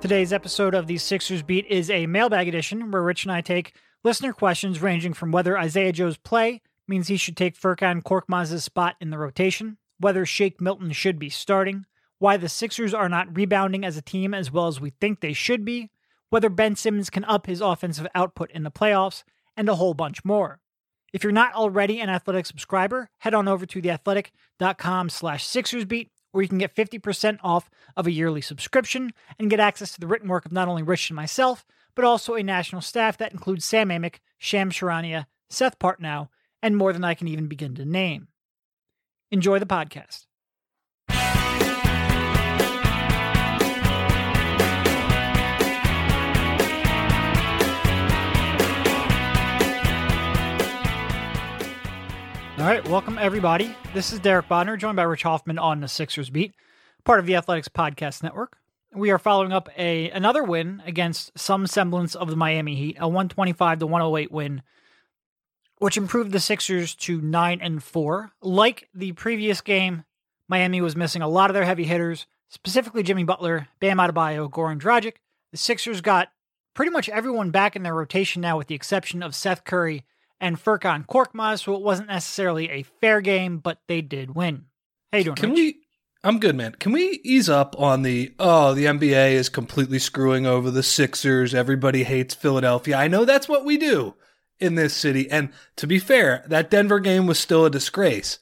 Today's episode of the Sixers Beat is a mailbag edition where Rich and I take listener questions ranging from whether Isaiah Joe's play means he should take Furkan Korkmaz's spot in the rotation, whether Shake Milton should be starting, why the Sixers are not rebounding as a team as well as we think they should be, whether Ben Simmons can up his offensive output in the playoffs, and a whole bunch more. If you're not already an Athletic subscriber, head on over to theathletic.com slash sixersbeat where you can get 50% off of a yearly subscription and get access to the written work of not only Rich and myself, but also a national staff that includes Sam Amick, Sham Charania, Seth Partnow, and more than I can even begin to name. Enjoy the podcast. All right, welcome everybody. This is Derek Bodner, joined by Rich Hoffman on the Sixers beat, part of the Athletics Podcast Network. We are following up a another win against some semblance of the Miami Heat, a 125 to 108 win, which improved the Sixers to 9 and 4. Like the previous game, Miami was missing a lot of their heavy hitters, specifically Jimmy Butler, Bam Adebayo, Goran Dragic. The Sixers got pretty much everyone back in their rotation now with the exception of Seth Curry and Furkan Korkmaz, so it wasn't necessarily a fair game, but they did win. Hey, doing? Can Rich? we? I'm good, man. Can we ease up on the oh the NBA is completely screwing over the Sixers. Everybody hates Philadelphia. I know that's what we do in this city. And to be fair, that Denver game was still a disgrace.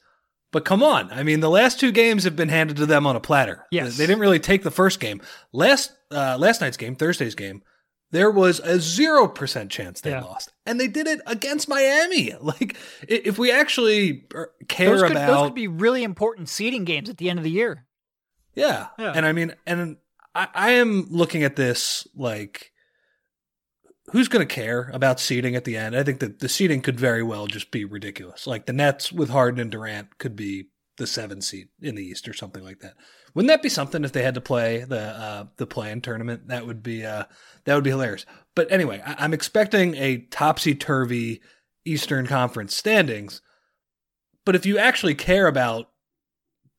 But come on, I mean, the last two games have been handed to them on a platter. Yes. they didn't really take the first game. Last uh, last night's game, Thursday's game, there was a zero percent chance they Yeah. lost, and they did it against Miami. Like, if we actually er, care those could, about those could be really important seeding games at the end of the year. Yeah. Yeah. And I mean, and I, I am looking at this like, who's going to care about seeding at the end? I think that the seeding could very well just be ridiculous. Like the Nets with Harden and Durant could be the seven seed in the East or something like that. Wouldn't that be something if they had to play the uh, the play-in tournament? That would be uh, that would be hilarious. But anyway, I, I'm expecting a topsy turvy Eastern Conference standings. But if you actually care about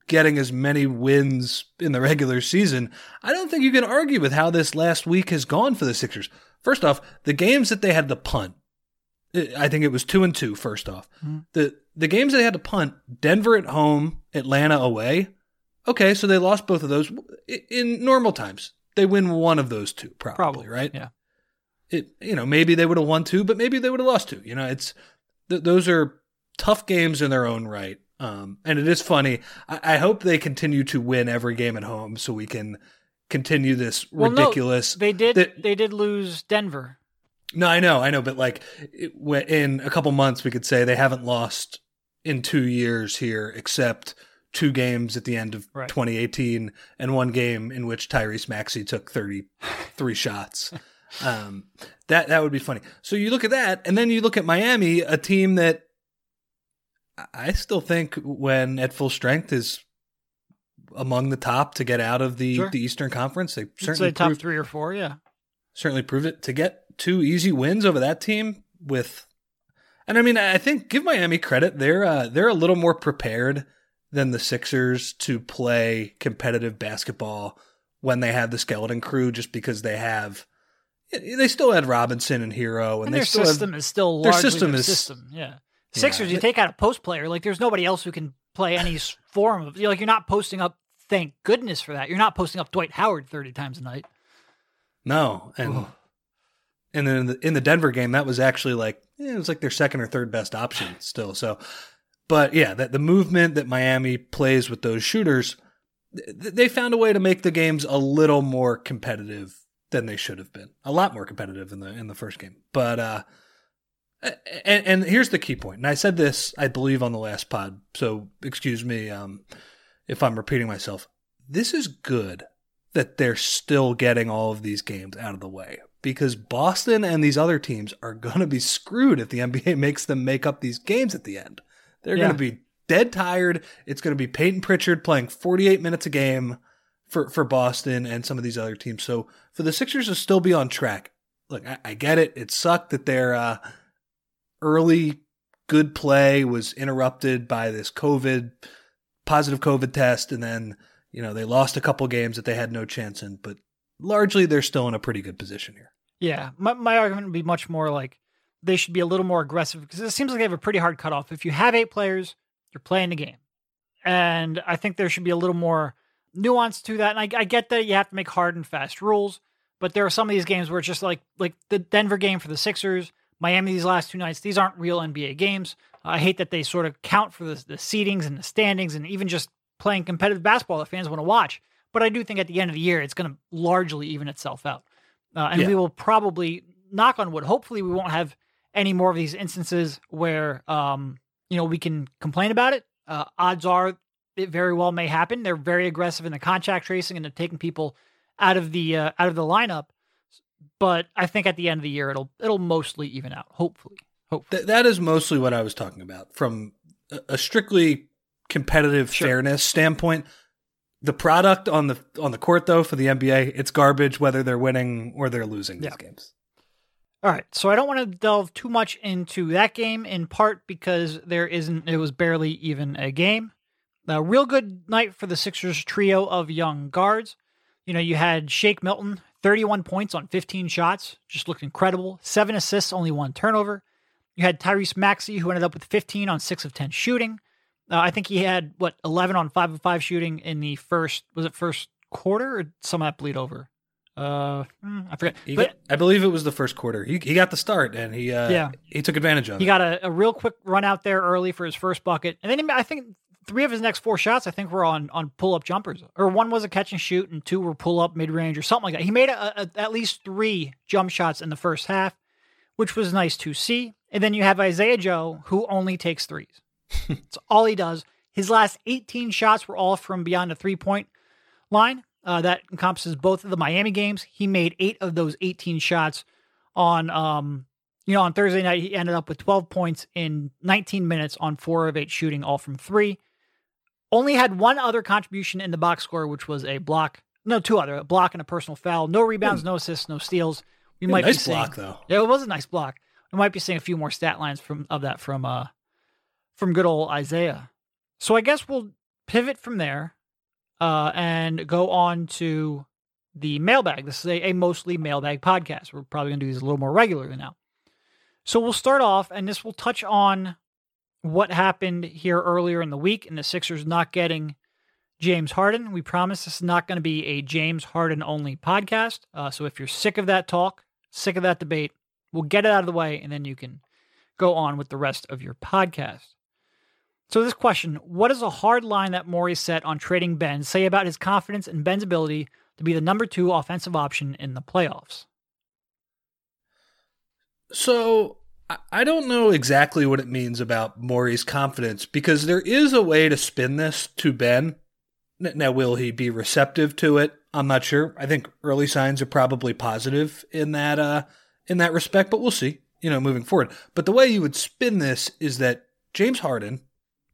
getting as many wins in the regular season, I don't think you can argue with how this last week has gone for the Sixers. First off, the games that they had to punt, I think it was two and two. First off, Mhm. the the games they had to punt, Denver at home, Atlanta away. Okay, so they lost both of those in normal times. They win one of those two, probably, Probably, right? yeah. It you know maybe they would have won two, but maybe they would have lost two. You know, it's th- those are tough games in their own right. Um, and it is funny. I, I hope they continue to win every game at home so we can continue this Well, no, ridiculous. They did. that- they did lose Denver. No, I know, I know, but like it, in a couple months, we could say they haven't lost in two years here, except two games at the end of Right. 2018 and one game in which Tyrese Maxey took 33 shots. Um, that that would be funny. So you look at that, and then you look at Miami, a team that I- still think when at full strength is among the top to get out of the, Sure. the Eastern Conference. They certainly top proved three or four. Yeah. certainly proved it to get two easy wins over that team with and I mean I think give Miami credit they're uh, they're a little more prepared than the Sixers to play competitive basketball when they have the skeleton crew just because they have they still had Robinson and Herro and, And their system have, is still their system their is- system. Yeah. Sixers, Yeah. you take out a post player, like there's nobody else who can play any form of. Like you're not posting up. Thank goodness for that. You're not posting up Dwight Howard 30 times a night. no and Ugh. And then in the, in the Denver game that was actually like eh, it was like their second or third best option still. So but yeah that the movement that Miami plays with those shooters th- they found a way to make the games a little more competitive than they should have been. A lot more competitive in the in the first game. But uh and, and here's the key point. And I said this I believe on the last pod. So excuse me um if I'm repeating myself. This is good that they're still getting all of these games out of the way because Boston and these other teams are going to be screwed if the NBA makes them make up these games at the end. They're Yeah. going to be dead tired. It's going to be Payton Pritchard playing 48 minutes a game for, for Boston and some of these other teams. So for the Sixers to still be on track, look, I, I get it. It sucked that their uh, early good play was interrupted by this COVID positive COVID test, and then you know they lost a couple games that they had no chance in, but largely they're still in a pretty good position here. Yeah, my my argument would be much more like they should be a little more aggressive because it seems like they have a pretty hard cutoff. If you have eight players, you're playing the game, and I think there should be a little more nuance to that. And I, I get that you have to make hard and fast rules, but there are some of these games where it's just like like the Denver game for the Sixers, Miami these last two nights. These aren't real NBA games. I hate that they sort of count for the, the seedings and the standings and even just playing competitive basketball that fans want to watch. But I do think at the end of the year, it's going to largely even itself out. Uh, and yeah. we will probably, knock on wood, hopefully we won't have any more of these instances where, um, you know, we can complain about it. Uh, odds are it very well may happen. They're very aggressive in the contact tracing and they're taking people out of the uh, out of the lineup. But I think at the end of the year, it'll it'll mostly even out. Hopefully. Th- that is mostly what I was talking about from a, a strictly competitive sure. fairness standpoint. The product on the on the court though for the NBA, it's garbage whether they're winning or they're losing these yeah. games. All right, so I don't want to delve too much into that game in part because there isn't it was barely even a game. A real good night for the Sixers trio of young guards. You know, you had Shake Milton, 31 points on 15 shots, just looked incredible. Seven assists, only one turnover. You had Tyrese Maxey, who ended up with 15 on 6 of 10 shooting. Uh, I think he had, what, 11 on 5 of 5 shooting in the first, was it first quarter or some that bleed over? Uh, hmm, I forget. But, got, I believe it was the first quarter. He, he got the start and he uh, yeah he took advantage of he it. He got a, a, real quick run out there early for his first bucket, and then he, I think three of his next four shots I think were on on pull up jumpers, or one was a catch and shoot, and two were pull up mid range or something like that. He made a, a, at least three jump shots in the first half, which was nice to see. And then you have Isaiah Joe, who only takes threes. That's all he does. His last 18 shots were all from beyond the three point line. Uh, that encompasses both of the Miami games. He made eight of those 18 shots on, um, you know, on Thursday night. He ended up with 12 points in 19 minutes on four of eight shooting, all from three. Only had one other contribution in the box score, which was a block. No, two other a block and a personal foul. No rebounds, no assists, no steals. We might nice be seeing, block though. Yeah, it was a nice block. We might be seeing a few more stat lines from of that from uh from good old Isaiah. So I guess we'll pivot from there uh and go on to the mailbag. This is a, a mostly mailbag podcast. We're probably gonna do these a little more regularly now. So we'll start off, and this will touch on what happened here earlier in the week and the Sixers not getting James Harden. We promise this is not going to be a James Harden only podcast. Uh, so if you're sick of that talk, sick of that debate, We'll get it out of the way and then you can go on with the rest of your podcast. So, this question What does a hard line that Morey set on trading Ben say about his confidence in Ben's ability to be the number two offensive option in the playoffs? So, I don't know exactly what it means about Morey's confidence because there is a way to spin this to Ben. Now, will he be receptive to it? I'm not sure. I think early signs are probably positive in that uh, in that respect, but we'll see, you know, moving forward. But the way you would spin this is that James Harden,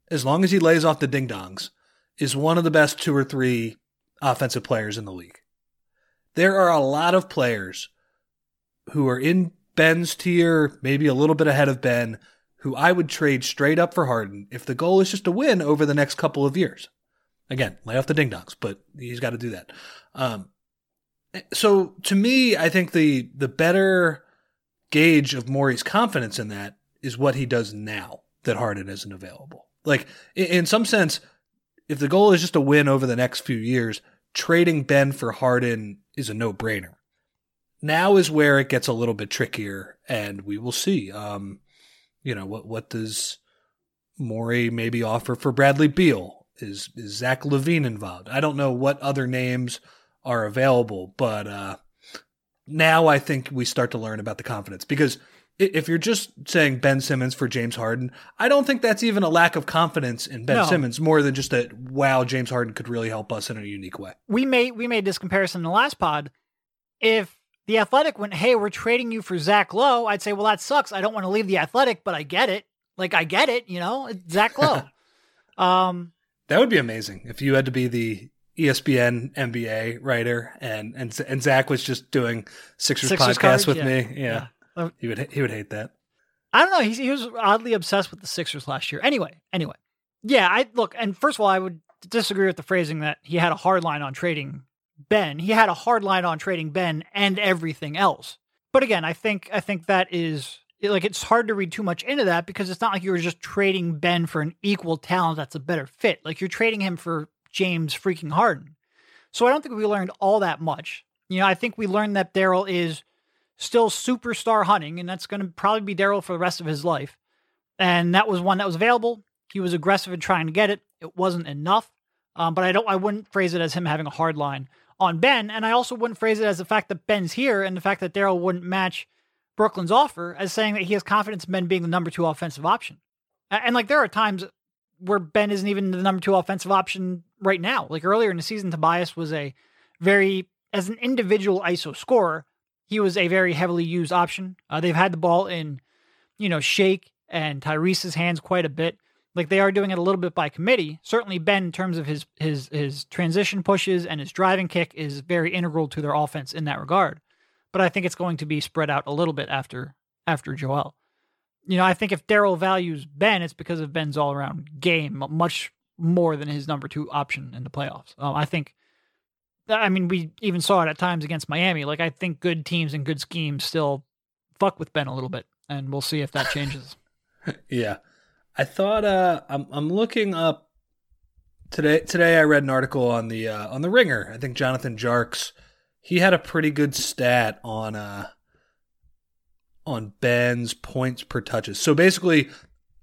as long as he lays off the ding dongs, is one of the best two or three offensive players in the league. There are a lot of players who are in Ben's tier, maybe a little bit ahead of Ben, who I would trade straight up for Harden if the goal is just to win over the next couple of years. Again, lay off the ding dongs, but he's got to do that. Um, so to me, I think the the better gauge of Morey's confidence in that is what he does now that Harden isn't available. Like in some sense, if the goal is just a win over the next few years, trading Ben for Harden is a no brainer. Now is where it gets a little bit trickier, and we will see. Um, you know what what does Morey maybe offer for Bradley Beal? Is is Zach LaVine involved? I don't know what other names are available. But uh, now I think we start to learn about the confidence because if you're just saying Ben Simmons for James Harden, I don't think that's even a lack of confidence in Ben no. Simmons more than just that wow, James Harden could really help us in a unique way. We made we made this comparison in the last pod. If the athletic went, hey, we're trading you for Zach Lowe, I'd say, well, that sucks. I don't want to leave the athletic, but I get it. Like I get it, you know, it's Zach Lowe. um that would be amazing if you had to be the ESPN NBA writer, and and and Zach was just doing Sixers, Sixers podcast with yeah. me. Yeah. yeah. Uh, he would he would hate that. I don't know. He, he was oddly obsessed with the Sixers last year. Anyway, anyway, Yeah, I look, and first of all, I would disagree with the phrasing that he had a hard line on trading Ben. He had a hard line on trading Ben and everything else. But again, I think I think that is like it's hard to read too much into that because it's not like you were just trading Ben for an equal talent that's a better fit. Like you're trading him for James freaking Harden. So I don't think we learned all that much. You know, I think we learned that Daryl is still superstar hunting, and that's going to probably be Daryl for the rest of his life. And that was one that was available. He was aggressive in trying to get it. It wasn't enough. Um, but I don't. I wouldn't phrase it as him having a hard line on Ben, and I also wouldn't phrase it as the fact that Ben's here and the fact that Daryl wouldn't match Brooklyn's offer as saying that he has confidence in Ben being the number two offensive option. And, and like there are times where Ben isn't even the number two offensive option right now. Like earlier in the season, Tobias was a very as an individual ISO scorer, he was a very heavily used option. Uh, they've had the ball in, you know, Shake and Tyrese's hands quite a bit. Like they are doing it a little bit by committee. Certainly, Ben, in terms of his his his transition pushes and his driving kick, is very integral to their offense in that regard. But I think it's going to be spread out a little bit after after Joel. You know, I think if Daryl values Ben, it's because of Ben's all around game much more than his number two option in the playoffs. Um, I think I mean, we even saw it at times against Miami. Like, I think good teams and good schemes still fuck with Ben a little bit, and we'll see if that changes. yeah, I thought uh, I'm I'm looking up today. Today, I read an article on the uh, on the Ringer. I think Jonathan Tjarks he had a pretty good stat on uh on Ben's points per touches. So basically,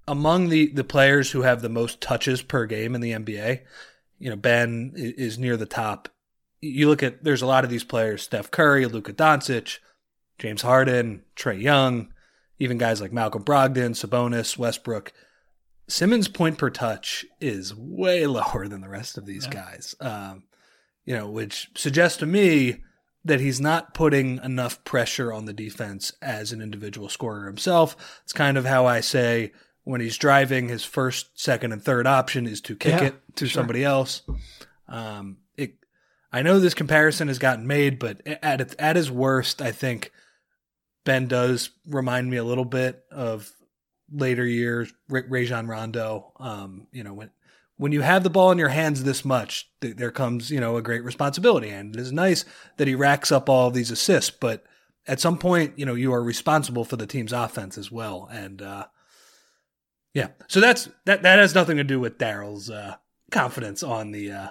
among the the players who have the most touches per game in the NBA, you know, Ben is near the top you look at there's a lot of these players: Steph Curry, Luka Doncic, James Harden, Trae Young, even guys like Malcolm Brogdon, Sabonis, Westbrook. Simmons' point per touch is way lower than the rest of these yeah. guys. Um, you know, which suggests to me that he's not putting enough pressure on the defense as an individual scorer himself. It's kind of how I say when he's driving, his first, second, and third option is to kick yeah, it to sure. somebody else. Um, I know this comparison has gotten made, but at at his worst, I think Ben does remind me a little bit of later years Rajon Rondo. Um, you know when when you have the ball in your hands this much, th- there comes you know a great responsibility, and it is nice that he racks up all these assists, but at some point, you know you are responsible for the team's offense as well, and uh, yeah, so that's that that has nothing to do with Daryl's uh, confidence on the uh,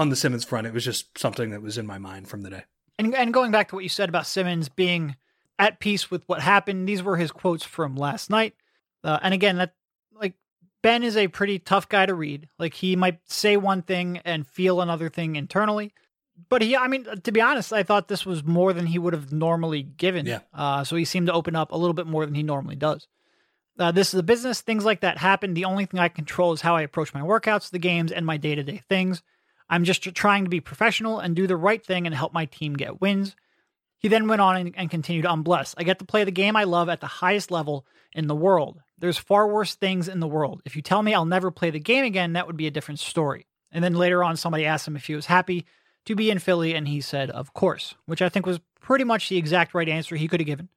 on the Simmons front, it was just something that was in my mind from the day. And and going back to what you said about Simmons being at peace with what happened, these were his quotes from last night. Uh, and again, that like Ben is a pretty tough guy to read. Like he might say one thing and feel another thing internally. But he, I mean, to be honest, I thought this was more than he would have normally given. Yeah. Uh, so he seemed to open up a little bit more than he normally does. Uh, this is a business. Things like that happen. The only thing I control is how I approach my workouts, the games, and my day to day things. I'm just trying to be professional and do the right thing and help my team get wins. He then went on and, and continued, I'm blessed. I get to play the game I love at the highest level in the world. There's far worse things in the world. If you tell me I'll never play the game again, that would be a different story. And then later on, somebody asked him if he was happy to be in Philly, and he said, Of course, which I think was pretty much the exact right answer he could have given.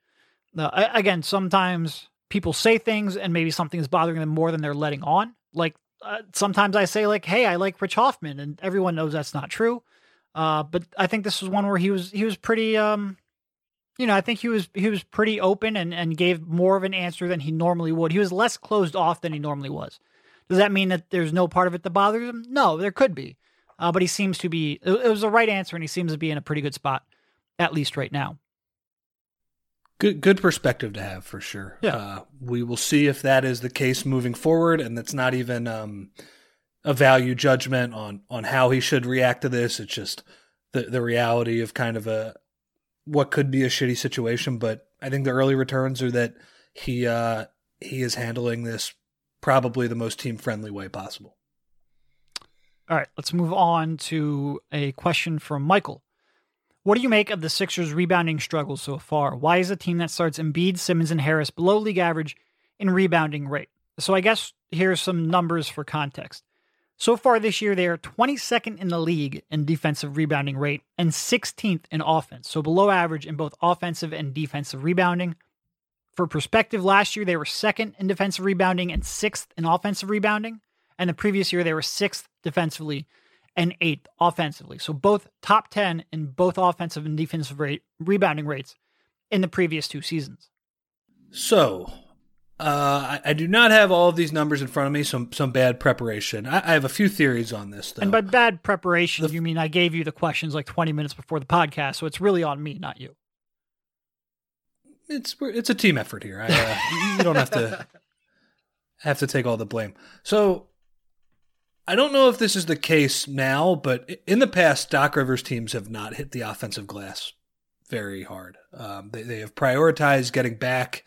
Uh, again, sometimes people say things and maybe something is bothering them more than they're letting on. Like uh, sometimes I say like, "Hey, I like Rich Hoffman," and everyone knows that's not true. Uh, but I think this was one where he was he was pretty, um, you know, I think he was he was pretty open and and gave more of an answer than he normally would. He was less closed off than he normally was. Does that mean that there's no part of it that bothers him? No, there could be, uh, but he seems to be. It, it was the right answer, and he seems to be in a pretty good spot, at least right now. Good, good perspective to have for sure. Yeah. Uh, we will see if that is the case moving forward, and that's not even um, a value judgment on on how he should react to this. It's just the the reality of kind of a what could be a shitty situation. But I think the early returns are that he uh, he is handling this probably the most team friendly way possible. All right, let's move on to a question from Michael. What do you make of the Sixers' rebounding struggles so far? Why is a team that starts Embiid, Simmons, and Harris below league average in rebounding rate? So I guess here's some numbers for context. So far this year, they are 22nd in the league in defensive rebounding rate and 16th in offense, so below average in both offensive and defensive rebounding. For perspective, last year they were second in defensive rebounding and sixth in offensive rebounding. And the previous year, they were sixth defensively and eighth offensively. So both top 10 in both offensive and defensive rate, rebounding rates in the previous two seasons. So, uh, I, I, do not have all of these numbers in front of me. Some some bad preparation. I, I have a few theories on this. Though. And by bad preparation, the, you mean I gave you the questions like twenty minutes before the podcast, so it's really on me, not you. It's it's a team effort here. I, uh, you don't have to have to take all the blame. So I don't know if this is the case now, but in the past, Doc Rivers teams have not hit the offensive glass very hard. Um, they, they have prioritized getting back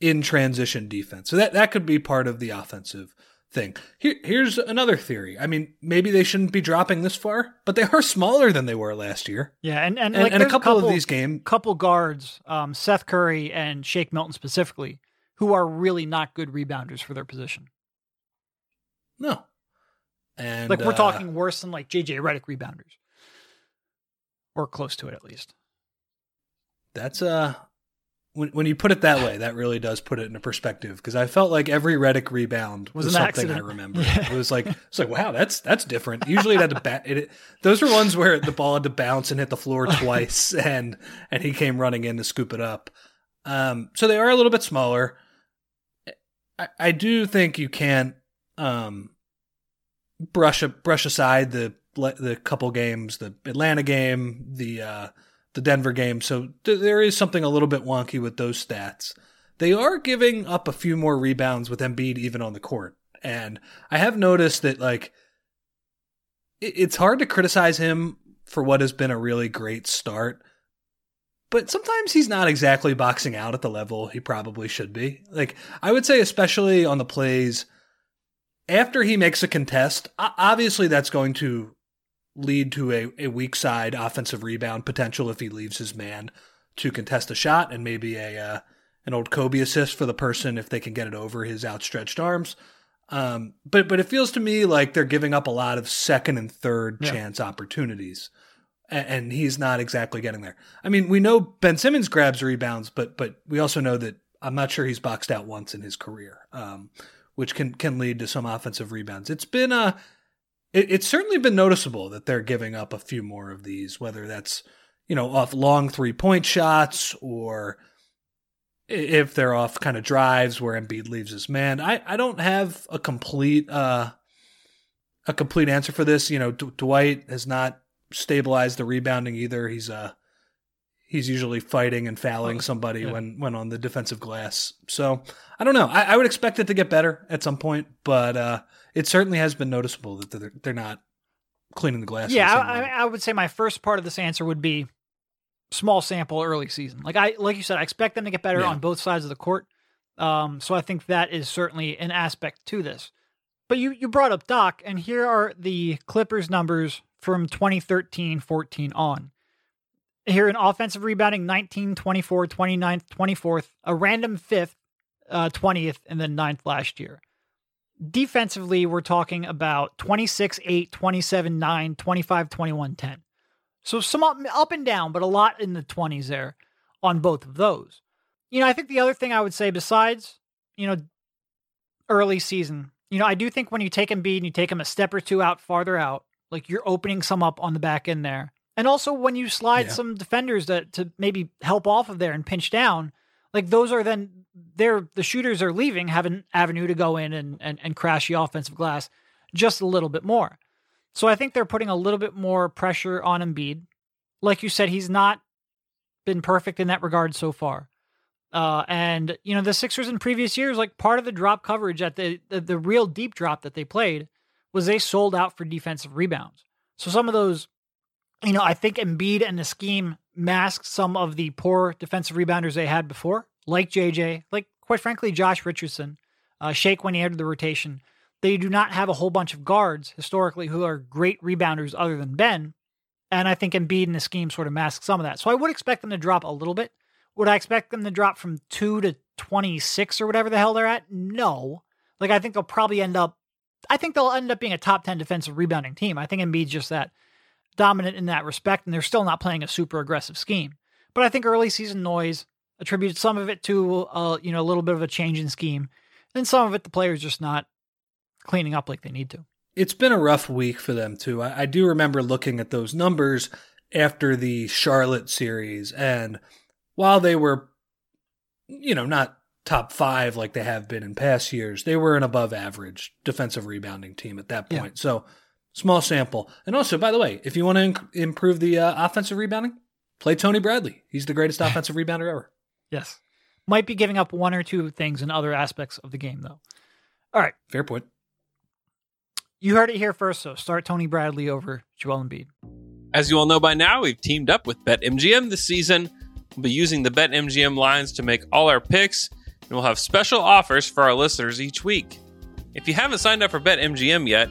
in transition defense. So that, that could be part of the offensive thing. Here, here's another theory. I mean, maybe they shouldn't be dropping this far, but they are smaller than they were last year. Yeah, and and, and, like and a couple, couple, of these games, couple guards, um, Seth Curry and Shake Milton specifically, who are really not good rebounders for their position. No, and like we're uh, talking worse than like JJ Redick rebounders, or close to it at least. That's uh when when you put it that way, that really does put it into perspective. Because I felt like every Redick rebound was, was something accident. I remember. Yeah. It was like it's like wow, that's that's different. Usually it had to bat. It, those were ones where the ball had to bounce and hit the floor twice, and and he came running in to scoop it up. Um, so they are a little bit smaller. I, I do think you can't um brush a, brush aside the the couple games, the Atlanta game, the uh, the Denver game. So th- there is something a little bit wonky with those stats. They are giving up a few more rebounds with Embiid even on the court, and I have noticed that like it, it's hard to criticize him for what has been a really great start. But sometimes he's not exactly boxing out at the level he probably should be. Like I would say, especially on the plays after he makes a contest, obviously that's going to lead to a, a weak side offensive rebound potential if he leaves his man to contest a shot and maybe a uh, an old Kobe assist for the person if they can get it over his outstretched arms. Um, but but it feels to me like they're giving up a lot of second and third yeah. chance opportunities, and, and, he's not exactly getting there. I mean, we know Ben Simmons grabs rebounds, but but we also know that I'm not sure he's boxed out once in his career. Um, which can can lead to some offensive rebounds. It's been a it, it's certainly been noticeable that they're giving up a few more of these, whether that's you know off long three point shots or if they're off kind of drives where Embiid leaves his man. I I don't have a complete uh a complete answer for this. You know, D- Dwight has not stabilized the rebounding either. He's uh he's usually fighting and fouling somebody yeah. when when on the defensive glass. So I don't know. I, I, would expect it to get better at some point, but uh, it certainly has been noticeable that they're, they're not cleaning the glass. Yeah, the I, I, would say my first part of this answer would be small sample early season. Like I like you said, I expect them to get better yeah. on both sides of the court. Um, so I think that is certainly an aspect to this. But you you brought up Doc, and here are the Clippers numbers from 2013-14 on. Here in offensive rebounding, 19, 24, 29th, 24th, a random fifth, uh, 20th, and then ninth last year. Defensively, we're talking about 26, 8, 27, 9, 25, 21, 10. So some up, up and down, but a lot in the 20s there on both of those. You know, I think the other thing I would say besides, you know, early season, you know, I do think when you take Embiid and you take him a step or two out farther out, like you're opening some up on the back end there. And also when you slide yeah. some defenders that to maybe help off of there and pinch down, like those are then they're the shooters are leaving, have an avenue to go in and, and, and crash the offensive glass just a little bit more. So I think they're putting a little bit more pressure on Embiid. Like you said, he's not been perfect in that regard so far. Uh, and you know the Sixers in previous years, like part of the drop coverage at the, the the real deep drop that they played was they sold out for defensive rebounds. So some of those you know, I think Embiid and the scheme masked some of the poor defensive rebounders they had before, like JJ, like quite frankly, Josh Richardson, uh, Shake when he entered the rotation. They do not have a whole bunch of guards historically who are great rebounders other than Ben. And I think Embiid and the scheme sort of masked some of that. So I would expect them to drop a little bit. Would I expect them to drop from two to 26 or whatever the hell they're at? No. Like, I think they'll probably end up, I think they'll end up being a top 10 defensive rebounding team. I think Embiid's just that dominant in that respect, and they're still not playing a super aggressive scheme. But I think early season noise attributed some of it to uh, you know a little bit of a change in scheme, and some of it the players just not cleaning up like they need to. It's been a rough week for them too. I, I do remember looking at those numbers after the Charlotte series, and while they were, you know, not top five like they have been in past years, they were an above average defensive rebounding team at that point. Yeah. So small sample. And also, by the way, if you want to inc- improve the uh, offensive rebounding, play Tony Bradley. He's the greatest offensive rebounder ever. Yes. Might be giving up one or two things in other aspects of the game, though. All right. Fair point. You heard it here first, so start Tony Bradley over Joel Embiid. As you all know by now, we've teamed up with BetMGM this season. We'll be using the BetMGM lines to make all our picks, and we'll have special offers for our listeners each week. If you haven't signed up for BetMGM yet,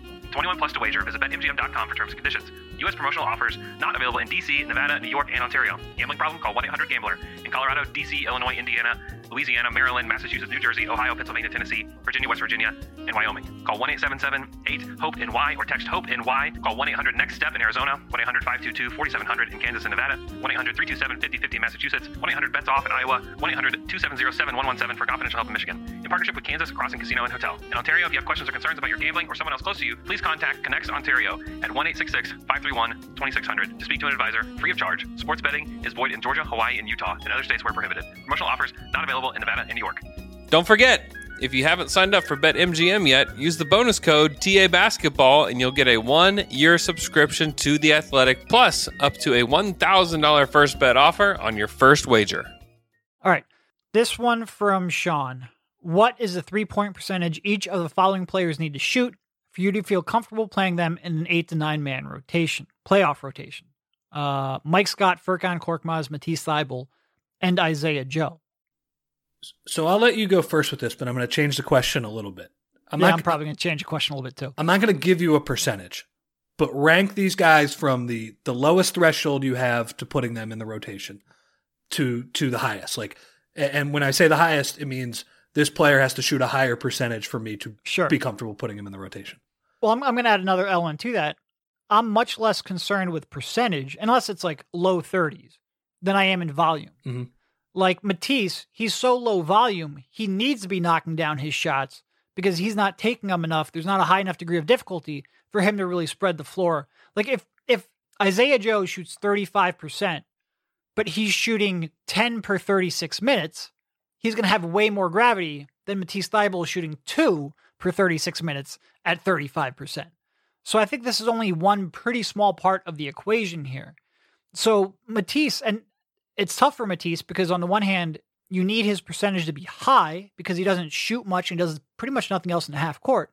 21 plus to wager. Visit BetMGM.com for terms and conditions. U.S. promotional offers not available in D.C., Nevada, New York, and Ontario. Gambling problem? Call 1-800-GAMBLER. In Colorado, D.C., Illinois, Indiana, Louisiana, Maryland, Massachusetts, New Jersey, Ohio, Pennsylvania, Tennessee, Virginia, West Virginia, and Wyoming. Call 1 877 8 HOPE NY or text HOPE NY. Call 1 800 NEXT STEP in Arizona, 1 800 522 4700 in Kansas and Nevada, 1 800 327 5050 Massachusetts, 1 800 BETS OFF in Iowa, 1 800 270 7117 for confidential help in Michigan. In partnership with Kansas Crossing Casino and Hotel. In Ontario, if you have questions or concerns about your gambling or someone else close to you, please contact ConnexOntario at 1 866 531 2600 to speak to an advisor free of charge. Sports betting is void in Georgia, Hawaii, and Utah, and other states where prohibited. Promotional offers not available in Nevada and New York. Don't forget, if you haven't signed up for BetMGM yet, use the bonus code TA Basketball and you'll get a one year subscription to The Athletic, plus up to a $1,000 first bet offer on your first wager. All right. This one from Sean. What is the three point percentage each of the following players need to shoot for you to feel comfortable playing them in an eight to nine man rotation, playoff rotation? Uh, Mike Scott, Furkan Korkmaz, Matisse Thybulle, and Isaiah Joe. So I'll let you go first with this, but I'm going to change the question a little bit. I'm, yeah, not, I'm probably going to change the question a little bit too. I'm not going to give you a percentage, but rank these guys from the the lowest threshold you have to putting them in the rotation to to the highest. Like, and when I say the highest, it means this player has to shoot a higher percentage for me to sure. be comfortable putting him in the rotation. Well, I'm, I'm going to add another element to that. I'm much less concerned with percentage, unless it's like low 30s, than I am in volume. Mm-hmm. Like Matisse, he's so low volume, he needs to be knocking down his shots because he's not taking them enough. There's not a high enough degree of difficulty for him to really spread the floor. Like if if Isaiah Joe shoots 35%, but he's shooting 10 per 36 minutes, he's going to have way more gravity than Matisse Thybulle shooting 2 per 36 minutes at 35%. So I think this is only one pretty small part of the equation here. So Matisse, and it's tough for Matisse because on the one hand, you need his percentage to be high because he doesn't shoot much and does pretty much nothing else in the half court.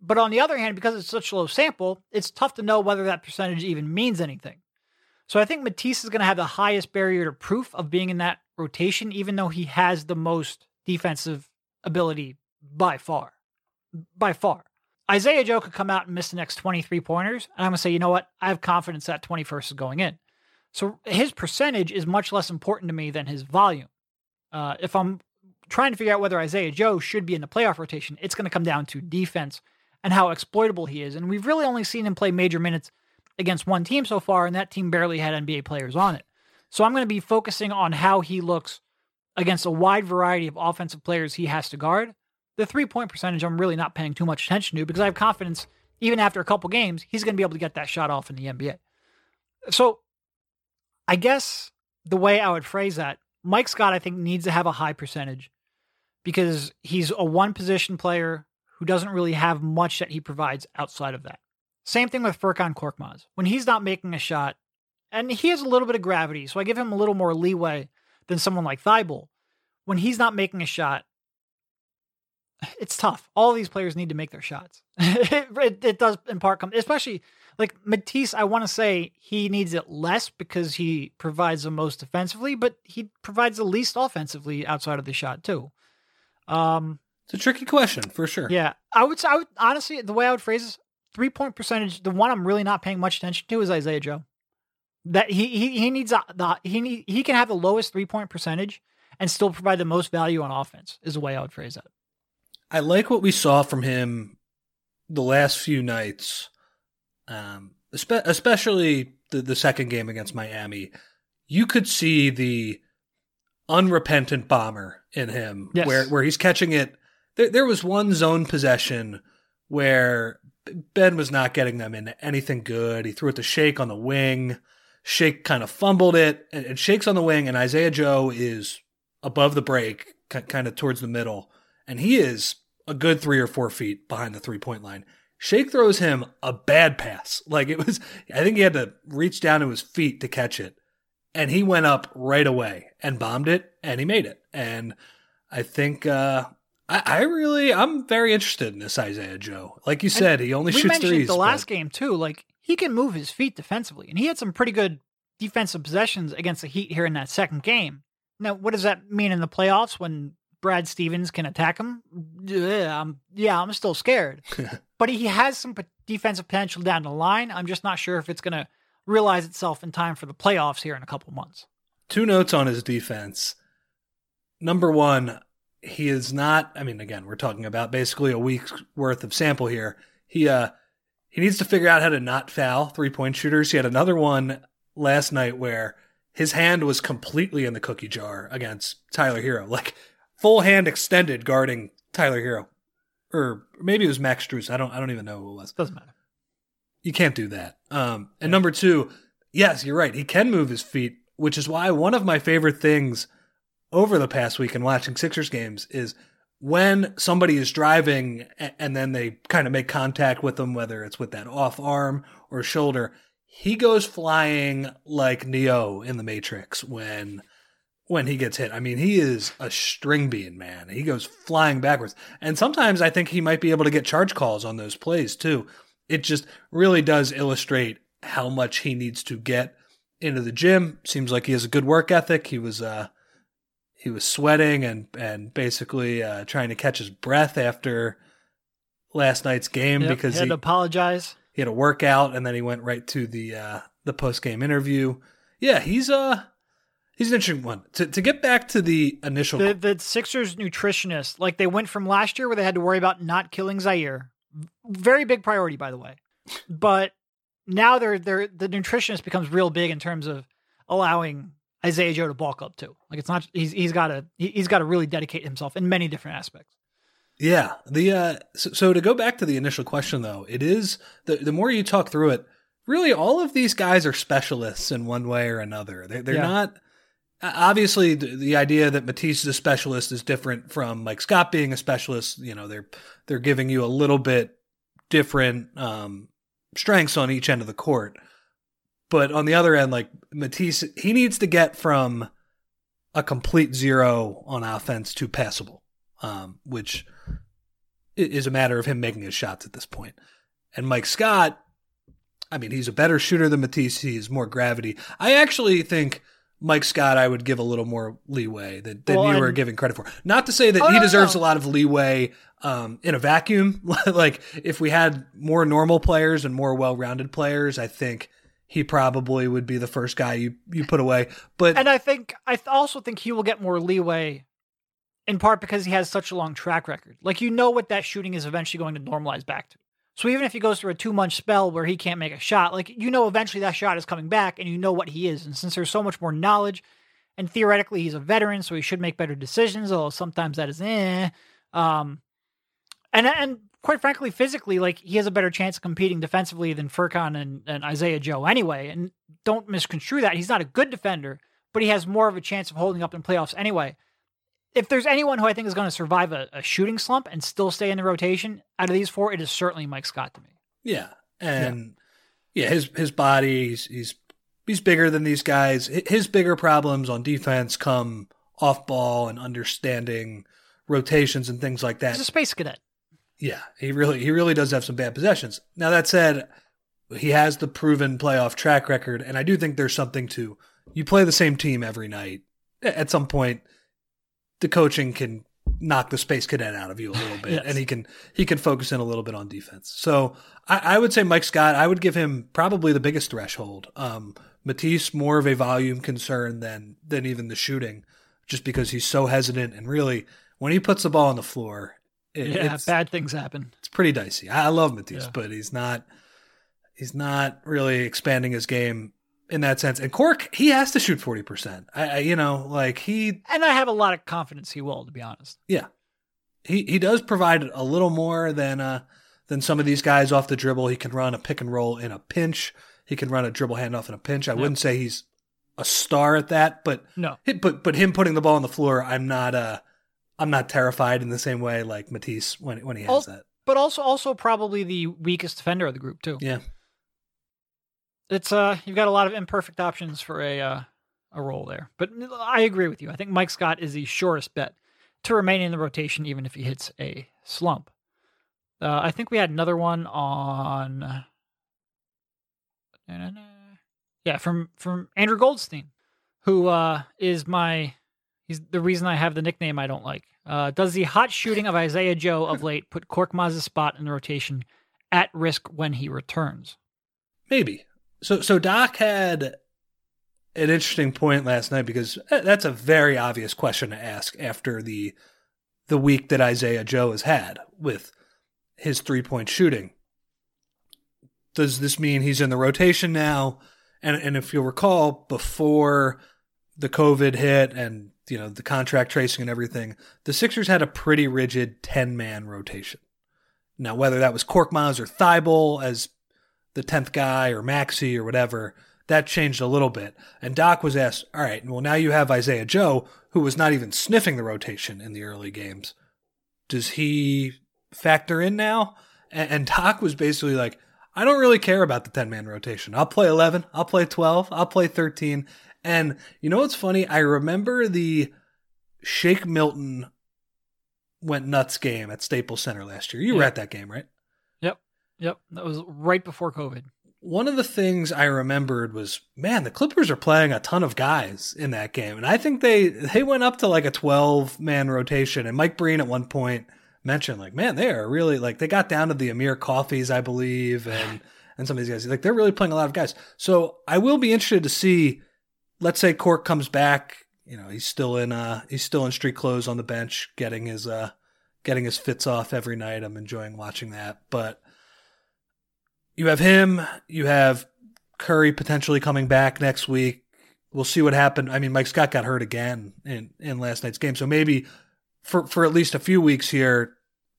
But on the other hand, because it's such a low sample, it's tough to know whether that percentage even means anything. So I think Matisse is going to have the highest barrier to proof of being in that rotation, even though he has the most defensive ability by far. By far. Isaiah Joe could come out and miss the next 23 pointers, and I'm going to say, you know what? I have confidence that 21st is going in. So his percentage is much less important to me than his volume. Uh, if I'm trying to figure out whether Isaiah Joe should be in the playoff rotation, it's going to come down to defense and how exploitable he is. And we've really only seen him play major minutes against one team so far, and that team barely had NBA players on it. So I'm going to be focusing on how he looks against a wide variety of offensive players he has to guard. The three point percentage, I'm really not paying too much attention to because I have confidence, even after a couple games, he's going to be able to get that shot off in the NBA. So I guess the way I would phrase that, Mike Scott, I think, needs to have a high percentage because he's a one position player who doesn't really have much that he provides outside of that. Same thing with Furkan Korkmaz. When he's not making a shot, and he has a little bit of gravity, so I give him a little more leeway than someone like Thybulle. When he's not making a shot, it's tough. All these players need to make their shots. it, it, it, does in part come, especially like Matisse, I want to say he needs it less because he provides the most defensively, but he provides the least offensively outside of the shot too. Um, It's a tricky question for sure. Yeah, I would. I would honestly, the way I would phrase this, three point percentage. The one I'm really not paying much attention to is Isaiah Joe. That he he he needs a, the he need, he can have the lowest three point percentage and still provide the most value on offense. Is the way I would phrase it. I like what we saw from him the last few nights, um, especially the, the second game against Miami. You could see the unrepentant bomber in him, Yes. where where he's catching it. There, there was one zone possession where Ben was not getting them into anything good. He threw it to Shake on the wing. Shake kind of fumbled it, and, and Shake's on the wing, and Isaiah Joe is above the break, ki- kind of towards the middle, and he is a good three or four feet behind the three point line. Shake throws him a bad pass. Like it was, I think he had to reach down to his feet to catch it. And he went up right away and bombed it and he made it. And I think, uh, I, I really, I'm very interested in this Isaiah Joe. Like you said, he only we shoots mentioned threes. the but- last game too. Like he can move his feet defensively, and he had some pretty good defensive possessions against the Heat here in that second game. Now, what does that mean in the playoffs when Brad Stevens can attack him? Yeah, I'm, yeah, I'm still scared. but he has some p- defensive potential down the line. I'm just not sure if it's going to realize itself in time for the playoffs here in a couple months. two notes on his defense. Number one, he is not. I mean, again, we're talking about basically a week's worth of sample here. He uh he needs to figure out how to not foul three point shooters. He had another one last night where his hand was completely in the cookie jar against Tyler Herro, like full hand extended guarding Tyler Herro, or maybe it was Max Strus. I don't. I don't even know who it was Doesn't matter. you can't do that. Um, and number two, yes, you're right. He can move his feet, which is why one of my favorite things over the past week in watching Sixers games is when somebody is driving and then they kind of make contact with them, whether it's with that off arm or shoulder, he goes flying like Neo in the Matrix when when he gets hit. I mean, he is a string bean, man. He goes flying backwards. And sometimes I think he might be able to get charge calls on those plays too. It just really does illustrate how much he needs to get into the gym. Seems like he has a good work ethic. He was uh he was sweating and and basically uh trying to catch his breath after last night's game Yep, because he had he, to apologize. he had a workout and then he went right to the uh the post game interview. Yeah, he's uh he's an interesting one. To to get back to the initial The the Sixers nutritionist, like they went from last year where they had to worry about not killing Zhaire. Very big priority, by the way. But now they're they're the nutritionist becomes real big in terms of allowing Isaiah Joe to bulk up too. Like it's not he's he's got to he's got to really dedicate himself in many different aspects. Yeah. The uh so, so to go back to the initial question though, it is the the more you talk through it, really all of these guys are specialists in one way or another. They they're Yeah. not obviously the, the idea that Matisse is a specialist is different from Mike Scott being a specialist. You know, they're they're giving you a little bit different um strengths on each end of the court. But on the other end, like Matisse, he needs to get from a complete zero on offense to passable, um, which is a matter of him making his shots at this point. And Mike Scott, I mean, he's a better shooter than Matisse. He has more gravity. I actually think Mike Scott, I would give a little more leeway than, than Well, you were giving credit for. Not to say that Oh, he no, deserves no. a lot of leeway um, in a vacuum. like if we had more normal players and more well-rounded players, I think he probably would be the first guy you you put away. But And I think I also think he will get more leeway in part because he has such a long track record. Like you know what that shooting is eventually going to normalize back to. So even if he goes through a two month spell where he can't make a shot, like you know eventually that shot is coming back and you know what he is. And since there's so much more knowledge and theoretically he's a veteran, so he should make better decisions, although sometimes that is eh. Um and and quite frankly, physically, like he has a better chance of competing defensively than Furkan and, and Isaiah Joe anyway. And don't misconstrue that. He's not a good defender, but he has more of a chance of holding up in playoffs anyway. If there's anyone who I think is going to survive a, a shooting slump and still stay in the rotation out of these four, it is certainly Mike Scott to me. Yeah, and yeah, his his body he's, he's he's bigger than these guys. His bigger problems on defense come off ball and understanding rotations and things like that. He's a space cadet. Yeah, he really he really does have some bad possessions. Now that said, he has the proven playoff track record, and I do think there's something to you play the same team every night. At some point, the coaching can knock the space cadet out of you a little bit, Yes. and he can he can focus in a little bit on defense. So I, I would say Mike Scott. I would give him probably the biggest threshold. Um, Matisse more of a volume concern than than even the shooting, just because he's so hesitant and really when he puts the ball on the floor, it, Yeah, bad things happen. it's pretty dicey. I, I love Matisse, Yeah. but he's not he's not really expanding his game in that sense. And Cork, he has to shoot forty percent. I, I you know like he And I have a lot of confidence he will, to be honest. yeah he he does provide a little more than uh than some of these guys off the dribble. He can run a pick and roll in a pinch. He can run a dribble handoff in a pinch. I wouldn't say he's a star at that, but No. but but him putting the ball on the floor, I'm not uh I'm not terrified in the same way like Matisse when when he has Al- that. But also also probably the weakest defender of the group too. Yeah. It's uh you've got a lot of imperfect options for a uh, a role there. But I agree with you. I think Mike Scott is the surest bet to remain in the rotation even if he hits a slump. Uh, I think we had another one on Yeah, from from Andrew Goldstein, who uh is my he's the reason I have the nickname I don't like. Uh, does the hot shooting of Isaiah Joe of late put Korkmaz's spot in the rotation at risk when he returns? Maybe. So so Doc had an interesting point last night because that's a very obvious question to ask after the the week that Isaiah Joe has had with his three point shooting. Does this mean he's in the rotation now? And and if you'll recall, before the COVID hit and you know the contract tracing and everything, the Sixers had a pretty rigid ten man rotation. Now whether that was Korkmaz or Thybulle as the tenth guy or Maxey or whatever, that changed a little bit. And Doc was asked, "All right, well now you have Isaiah Joe, who was not even sniffing the rotation in the early games. Does he factor in now?" And, and Doc was basically like, "I don't really care about the ten man rotation. I'll play eleven, I'll play twelve, I'll play 13. And you know what's funny? I remember the Shake Milton went nuts game at Staples Center last year. You were at that game, right? Yep. Yep. That was right before COVID. one of the things I remembered was, man, the Clippers are playing a ton of guys in that game, and I think they they went up to like a twelve man rotation. And Mike Breen at one point mentioned, like, man, they are really like they got down to the Amir Coffeys, I believe, and and some of these guys, like they're really playing a lot of guys. So I will be interested to see. Let's say Cork comes back, you know, he's still in uh he's still in street clothes on the bench, getting his uh getting his fits off every night. I'm enjoying watching that, but you have him. You have Curry potentially coming back next week. We'll see what happened. I mean, Mike Scott got hurt again in, in last night's game, so maybe for for at least a few weeks here,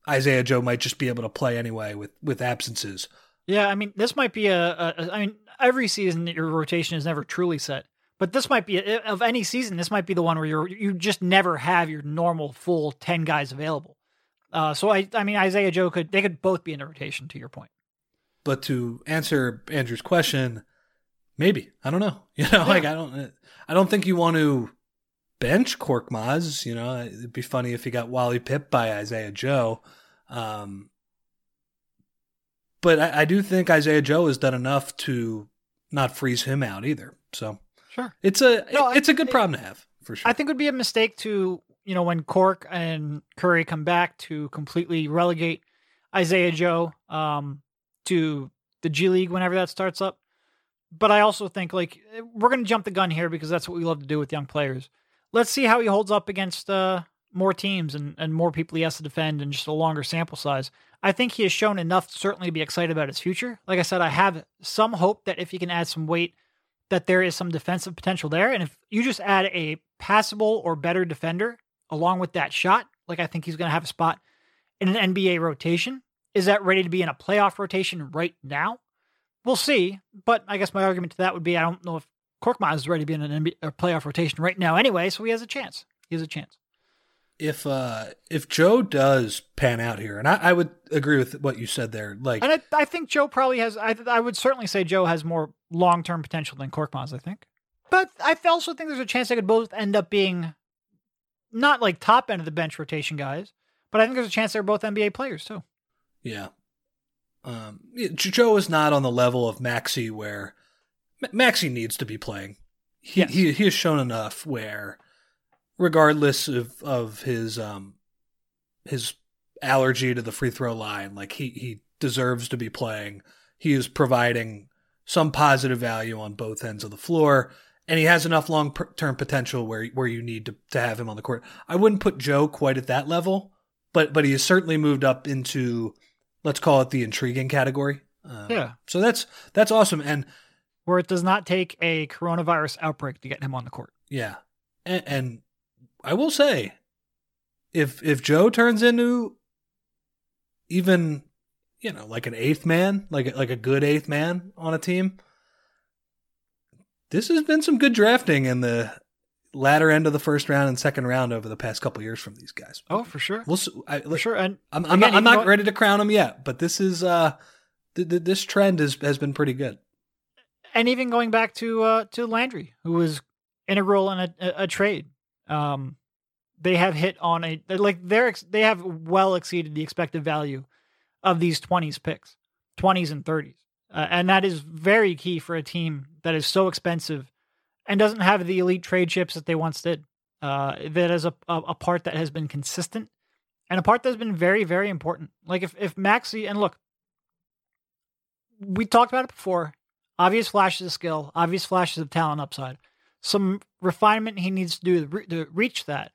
Isaiah Joe might just be able to play anyway with with absences. Yeah, I mean, this might be a, a, a. I mean, every season your rotation is never truly set, but this might be of any season. This might be the one where you're you just never have your normal full ten guys available. Uh, so I, I mean, Isaiah Joe could they could both be in the rotation. To your point, But to answer Andrew's question, maybe I don't know. You know, like I don't I don't think you want to bench Korkmaz. You know, it'd be funny if he got Wally Pipp by Isaiah Joe. Um, but I, I do think Isaiah Joe has done enough to not freeze him out either. So sure. it's a No, I- it's a good problem to have for sure. I think it would be a mistake to, you know, when Cork and Curry come back to completely relegate Isaiah Joe um, to the G League whenever that starts up. But I also think like we're going to jump the gun here because that's what we love to do with young players. Let's see how he holds up against uh, more teams and, and more people he has to defend and just a longer sample size. I think he has shown enough certainly to be excited about his future. Like I said, I have some hope that if he can add some weight, that there is some defensive potential there. And if you just add a passable or better defender along with that shot, like I think he's going to have a spot in an NBA rotation. Is that ready to be in a playoff rotation right now? We'll see. But I guess my argument to that would be I don't know if Korkmaz is ready to be in an NBA playoff rotation right now anyway, so he has a chance. He has a chance. If uh if Joe does pan out here, and I, I would agree with what you said there, like And I, I think Joe probably has. I, I would certainly say Joe has more long term potential than Korkmaz. I think, but I also think there's a chance they could both end up being not like top end of the bench rotation guys, but I think there's a chance they're both NBA players too. Yeah. Um, yeah, Joe is not on the level of Maxey where Ma- Maxey needs to be playing. He, Yes. he he has shown enough where, regardless of of his um his allergy to the free throw line. Like he he deserves to be playing. He is providing some positive value on both ends of the floor, and he has enough long term potential where where you need to, to have him on the court. I wouldn't put Joe quite at that level, but but he has certainly moved up into let's call it the intriguing category. Uh, yeah. So that's that's awesome, and where it does not take a coronavirus outbreak to get him on the court. Yeah, and, and I will say, if if Joe turns into even you know like an eighth man, like like a good eighth man on a team, this has been some good drafting in the latter end of the first round and second round over the past couple years from these guys. Oh, for sure. We'll I, for sure. And I'm, I'm again, not, I'm not ready to crown them yet, but this is uh, th- th- this trend is, has been pretty good. And even going back to uh, to Landry, who was integral in a, a, a trade, um, they have hit on a like they're they have well exceeded the expected value of these 20s picks, 20s and 30s, uh, and that is very key for a team that is so expensive and doesn't have the elite trade chips that they once did. Uh, that is a, a, a part that has been consistent and a part that's been very very important. Like if if Maxey and look, we talked about it before. Obvious flashes of skill, obvious flashes of talent upside. Some refinement he needs to do to reach that.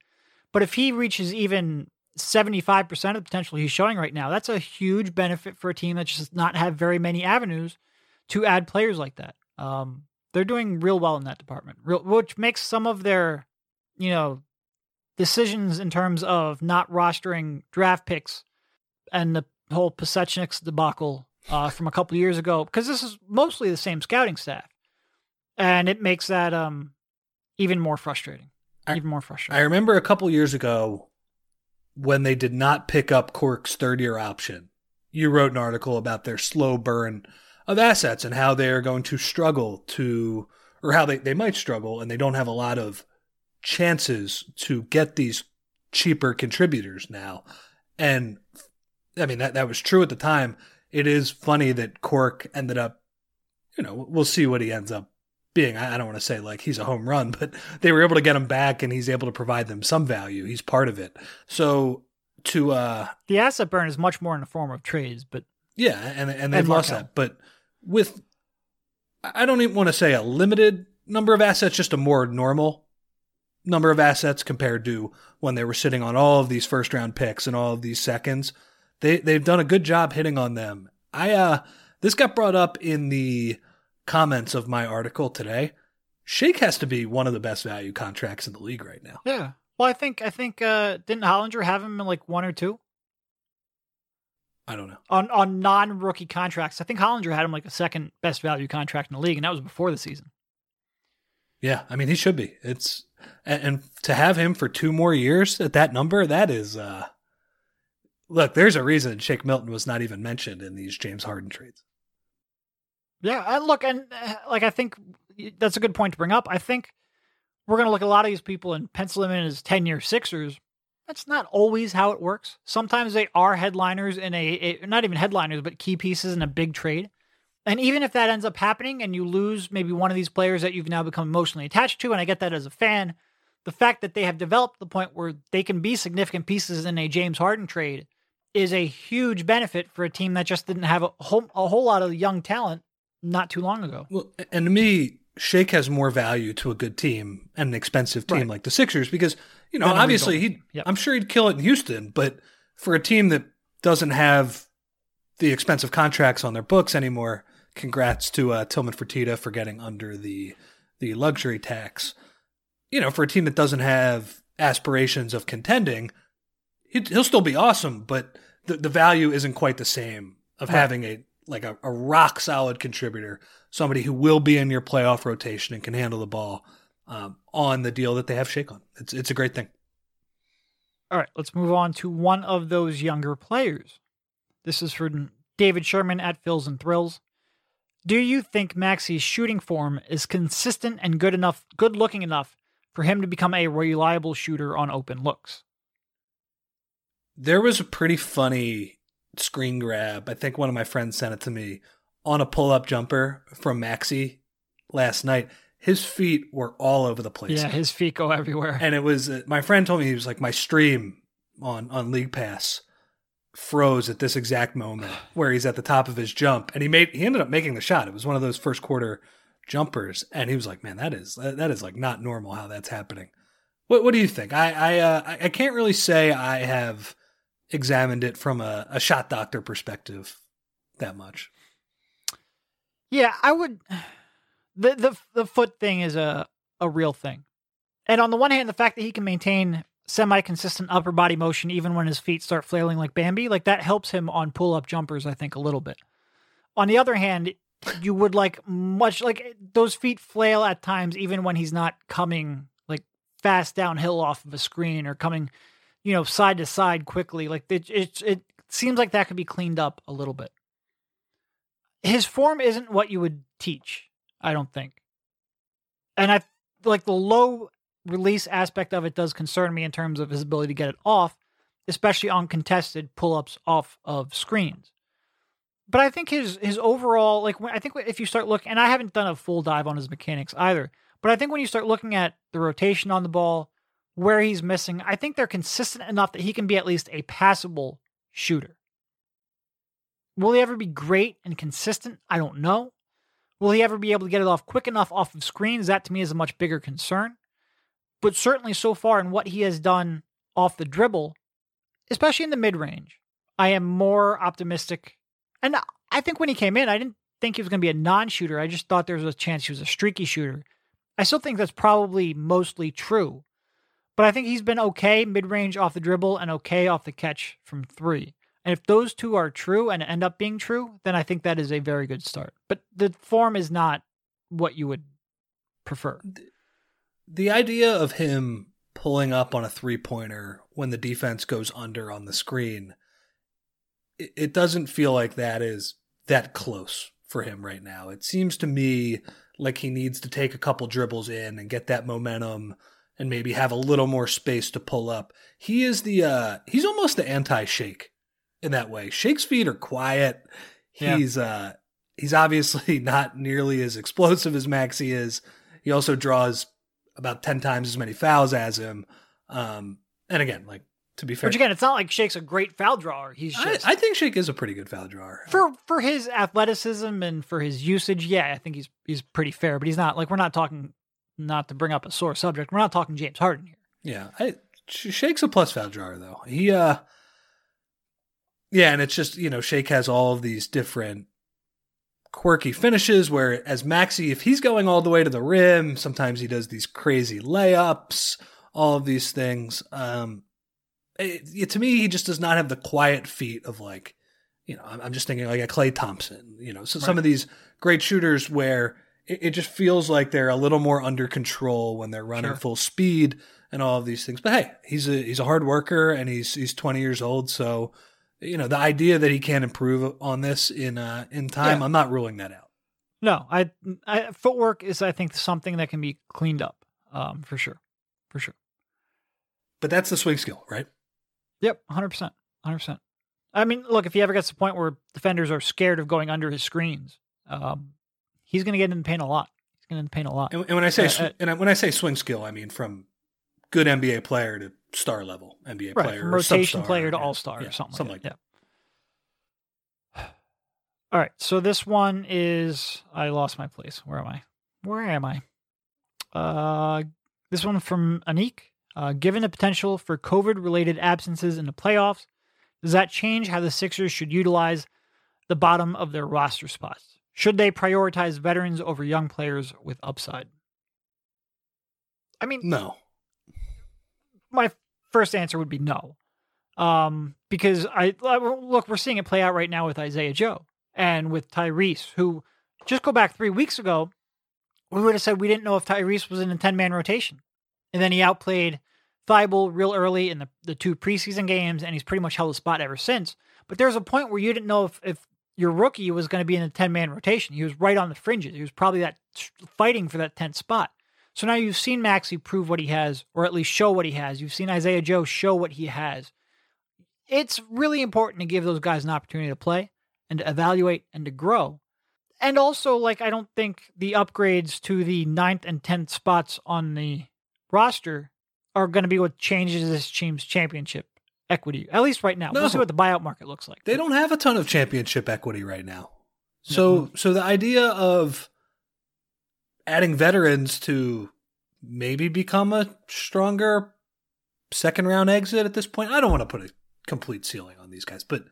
But if he reaches even 75% of the potential he's showing right now, that's a huge benefit for a team that just does not have very many avenues to add players like that. Um, they're doing real well in that department, real, which makes some of their, you know, decisions in terms of not rostering draft picks and the whole Pasecniks debacle uh, from a couple years ago, because this is mostly the same scouting staff, and it makes that um, even more frustrating. I, even more frustrating. I remember a couple years ago when they did not pick up Cork's third year option. You wrote an article about their slow burn of assets and how they are going to struggle to, or how they, they might struggle and they don't have a lot of chances to get these cheaper contributors now. And I mean, that, that was true at the time. It is funny that Cork ended up, you know, we'll see what he ends up being. I don't want to say like he's a home run, but they were able to get him back and he's able to provide them some value. He's part of it. So to, uh, the asset burn is much more in the form of trades, but yeah, and, and they've and lost that. But with I don't even want to say a limited number of assets, just a more normal number of assets compared to when they were sitting on all of these first round picks and all of these seconds. They they've done a good job hitting on them. I uh this got brought up in the comments of my article today. Shake has to be one of the best value contracts in the league right now. Yeah. Well, I think I think uh didn't Hollinger have him in like one or two? I don't know. On on non rookie contracts. I think Hollinger had him like a second best value contract in the league, and that was before the season. Yeah, I mean he should be. It's and, and to have him for two more years at that number, that is uh look, there's a reason Shake Milton was not even mentioned in these James Harden trades. Yeah, and look, and uh, like I think that's a good point to bring up. I think we're going to look at a lot of these people and pencil them in as ten year Sixers, that's not always how it works. Sometimes they are headliners in a, a, not even headliners, but key pieces in a big trade. And even if that ends up happening and you lose maybe one of these players that you've now become emotionally attached to, and I get that as a fan, the fact that they have developed the point where they can be significant pieces in a James Harden trade is a huge benefit for a team that just didn't have a whole, a whole lot of young talent not too long ago. Well, and to me, Shake has more value to a good team and an expensive team right. like the Sixers because you know obviously he yep. I'm sure he'd kill it in Houston, but for a team that doesn't have the expensive contracts on their books anymore, congrats to uh, Tillman Fertitta for getting under the the luxury tax. You know, for a team that doesn't have aspirations of contending, he'll still be awesome, but the the value isn't quite the same of right. having a like a, a rock solid contributor, somebody who will be in your playoff rotation and can handle the ball um, on the deal that they have Shake on. It's it's a great thing. All right, let's move on to one of those younger players. This is for David Sherman at Fills and Thrills. Do you think Maxey's shooting form is consistent and good enough, good looking enough for him to become a reliable shooter on open looks? There was a pretty funny screen grab. I think one of my friends sent it to me on a pull up jumper from Maxey last night. His feet were all over the place. Yeah, his feet go everywhere. And it was uh, my friend told me he was like my stream on on League Pass froze at this exact moment where he's at the top of his jump and he made he ended up making the shot. It was one of those first quarter jumpers and he was like, "Man, that is that is like not normal how that's happening." What what do you think? I I uh, I can't really say I have examined it from a, a shot doctor perspective that much. Yeah, I would. The the the foot thing is a a real thing, and on the one hand, the fact that he can maintain semi consistent upper body motion even when his feet start flailing like Bambi, like that helps him on pull up jumpers. I think a little bit. On the other hand, you would like much like those feet flail at times even when he's not coming like fast downhill off of a screen or coming, you know, side to side quickly. Like it it it seems like that could be cleaned up a little bit. His form isn't what you would teach I don't think. And I like the low release aspect of it does concern me in terms of his ability to get it off, especially on contested pull-ups off of screens. But I think his his overall like I think if you start looking and I haven't done a full dive on his mechanics either, but I think when you start looking at the rotation on the ball, where he's missing, I think they're consistent enough that he can be at least a passable shooter. Will he ever be great and consistent? I don't know. Will he ever be able to get it off quick enough off of screens? That to me is a much bigger concern. But certainly so far in what he has done off the dribble, especially in the mid range, I am more optimistic. And I think when he came in, I didn't think he was going to be a non shooter. I just thought there was a chance he was a streaky shooter. I still think that's probably mostly true. But I think he's been okay mid range off the dribble and okay off the catch from three. And if those two are true and end up being true, then I think that is a very good start. But the form is not what you would prefer. The idea of him pulling up on a three pointer when the defense goes under on the screen, it, doesn't feel like that is that close for him right now. It seems to me like he needs to take a couple dribbles in and get that momentum and maybe have a little more space to pull up. He is the uh he's almost the anti-shake in that way. Shake's feet are quiet. He's yeah. uh he's obviously not nearly as explosive as Maxey is. He also draws about 10 times as many fouls as him. Um and again, like to be fair. Which again, it's not like Shake's a great foul drawer. He's just I, I, think Shake is a pretty good foul drawer. For for his athleticism and for his usage, yeah, I think he's he's pretty fair, but he's not like we're not talking not to bring up a sore subject. We're not talking James Harden here. Yeah. I, Shake's a plus foul drawer though. He uh yeah, and it's just, you know, Shake has all of these different quirky finishes where as Maxey, if he's going all the way to the rim, sometimes he does these crazy layups, all of these things. Um, it, it, to me, he just does not have the quiet feet of like, you know, I'm, I'm just thinking like a Klay Thompson, you know, so right. some of these great shooters where it, it, just feels like they're a little more under control when they're running sure. full speed and all of these things. But hey, he's a, he's a hard worker and he's, he's 20 years old. So, you know the idea that he can improve on this in uh, in time. Yeah. I'm not ruling that out. No, I, I, footwork is I think something that can be cleaned up um, for sure, for sure. But that's the swing skill, right? Yep, hundred percent, hundred percent. I mean, look, if he ever gets to the point where defenders are scared of going under his screens, um, he's going to get in the paint a lot. He's going to paint a lot. And, and when I say uh, uh, and when I say swing skill, I mean from good NBA player to star level NBA right, player, from rotation player to all star, yeah, or something, something like that. Like that. Yeah. All right, so this one is I lost my place. Where am I? Where am I? Uh, this one from Anik. Uh, given the potential for COVID-related absences in the playoffs, does that change how the Sixers should utilize the bottom of their roster spots? Should they prioritize veterans over young players with upside? I mean, no my first answer would be no. Um, because I look, we're seeing it play out right now with Isaiah Joe and with Tyrese, who just go back three weeks ago, we would have said we didn't know if Tyrese was in a 10 man rotation. And then he outplayed Thybulle real early in the, the two preseason games, and he's pretty much held a spot ever since. But there's a point where you didn't know if, if your rookie was going to be in a 10 man rotation. He was right on the fringes. He was probably that fighting for that 10th spot. So now you've seen Maxey prove what he has, or at least show what he has. You've seen Isaiah Joe show what he has. It's really important to give those guys an opportunity to play and to evaluate and to grow. And also, like, I don't think the upgrades to the ninth and tenth spots on the roster are going to be what changes this team's championship equity, at least right now. No. We'll see what the buyout market looks like. They don't have a ton of championship equity right now. So so the idea of adding veterans to maybe become a stronger second round exit at this point. I don't want to put a complete ceiling on these guys, but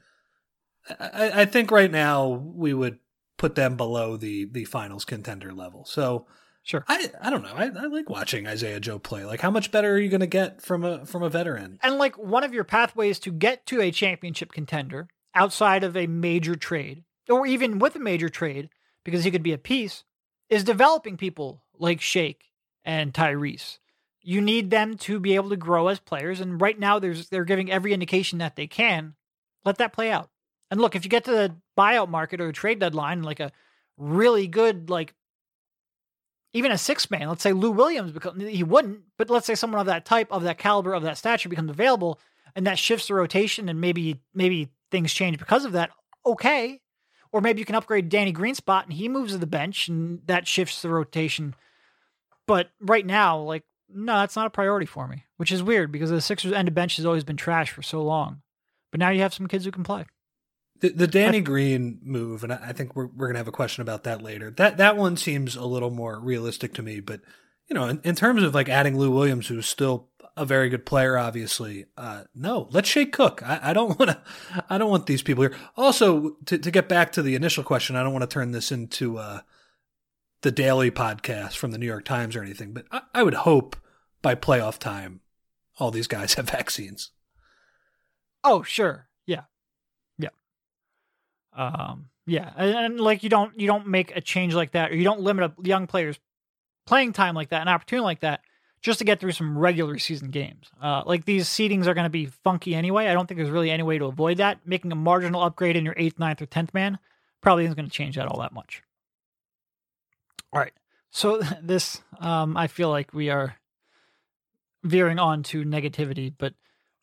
I, I think right now we would put them below the the finals contender level. So Sure. I I don't know. I, I like watching Isaiah Joe play. Like how much better are you going to get from a from a veteran? And like one of your pathways to get to a championship contender outside of a major trade, or even with a major trade, because he could be a piece, is developing people like Shake and Tyrese. You need them to be able to grow as players, and right now there's they're giving every indication that they can. Let that play out. And look, if you get to the buyout market or trade deadline, like a really good like even a six man, let's say Lou Williams, because he wouldn't, but let's say someone of that type, of that caliber, of that stature becomes available, and that shifts the rotation, and maybe maybe things change because of that. Okay, or maybe you can upgrade Danny Green spot, and he moves to the bench, and that shifts the rotation. But right now, like, no, that's not a priority for me, which is weird because the Sixers end of bench has always been trash for so long. But now you have some kids who can play. The, the Danny Green move, and I I think we're we're gonna have a question about that later. That that one seems a little more realistic to me. But you know, in, in terms of like adding Lou Williams, who's still a very good player, obviously, uh, no, let's shake Cook. I, I don't want to. I don't want these people here. Also, to to get back to the initial question, I don't want to turn this into uh, the daily podcast from the New York Times or anything. But I, I would hope by playoff time, all these guys have vaccines. Oh, sure. Um, yeah. And, and, like you don't you don't make a change like that or you don't limit a young player's playing time like that, an opportunity like that, just to get through some regular season games. Uh, like these seedings are going to be funky anyway. I don't think there's really any way to avoid that. Making a marginal upgrade in your eighth, ninth, or tenth man probably isn't going to change that all that much. All right. So this, um, I feel like we are veering on to negativity, but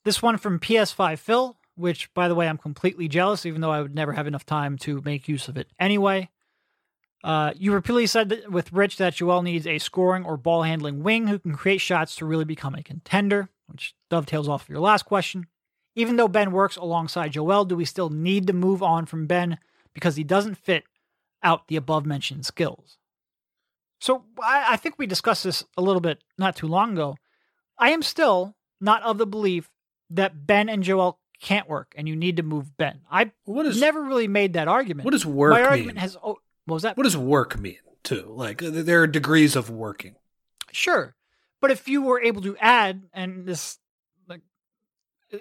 this one from PS5 Phil, which by the way, I'm completely jealous, even though I would never have enough time to make use of it anyway. Uh, you repeatedly said that with Rich that Joel needs a scoring or ball handling wing who can create shots to really become a contender, which dovetails off of your last question. Even though Ben works alongside Joel, do we still need to move on from Ben because he doesn't fit out the above mentioned skills? So I, I think we discussed this a little bit not too long ago. I am still not of the belief that Ben and Joel can't work and you need to move Ben. I What is never really made that argument. what does work My mean? argument has. Oh, what was that? what does work mean too? Like there are degrees of working. Sure. But if you were able to add, and this like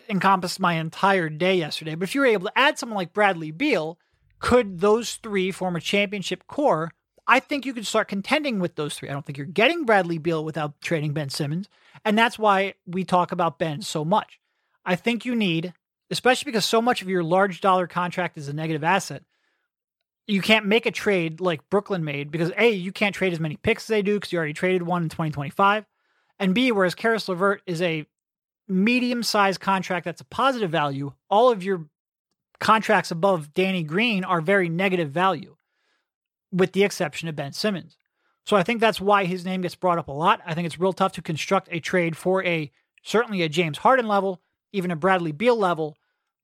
encompassed my entire day yesterday, but if you were able to add someone like Bradley Beal, could those three form a championship core? I think you could start contending with those three. I don't think you're getting Bradley Beal without trading Ben Simmons. And that's why we talk about Ben so much. I think you need, especially because so much of your large dollar contract is a negative asset, you can't make a trade like Brooklyn made because A, you can't trade as many picks as they do because you already traded one in 2025. And B, whereas Caris LeVert is a medium sized contract that's a positive value, all of your contracts above Danny Green are very negative value, with the exception of Ben Simmons. So I think that's why his name gets brought up a lot. I think it's real tough to construct a trade for a certainly a James Harden level, even a Bradley Beal level,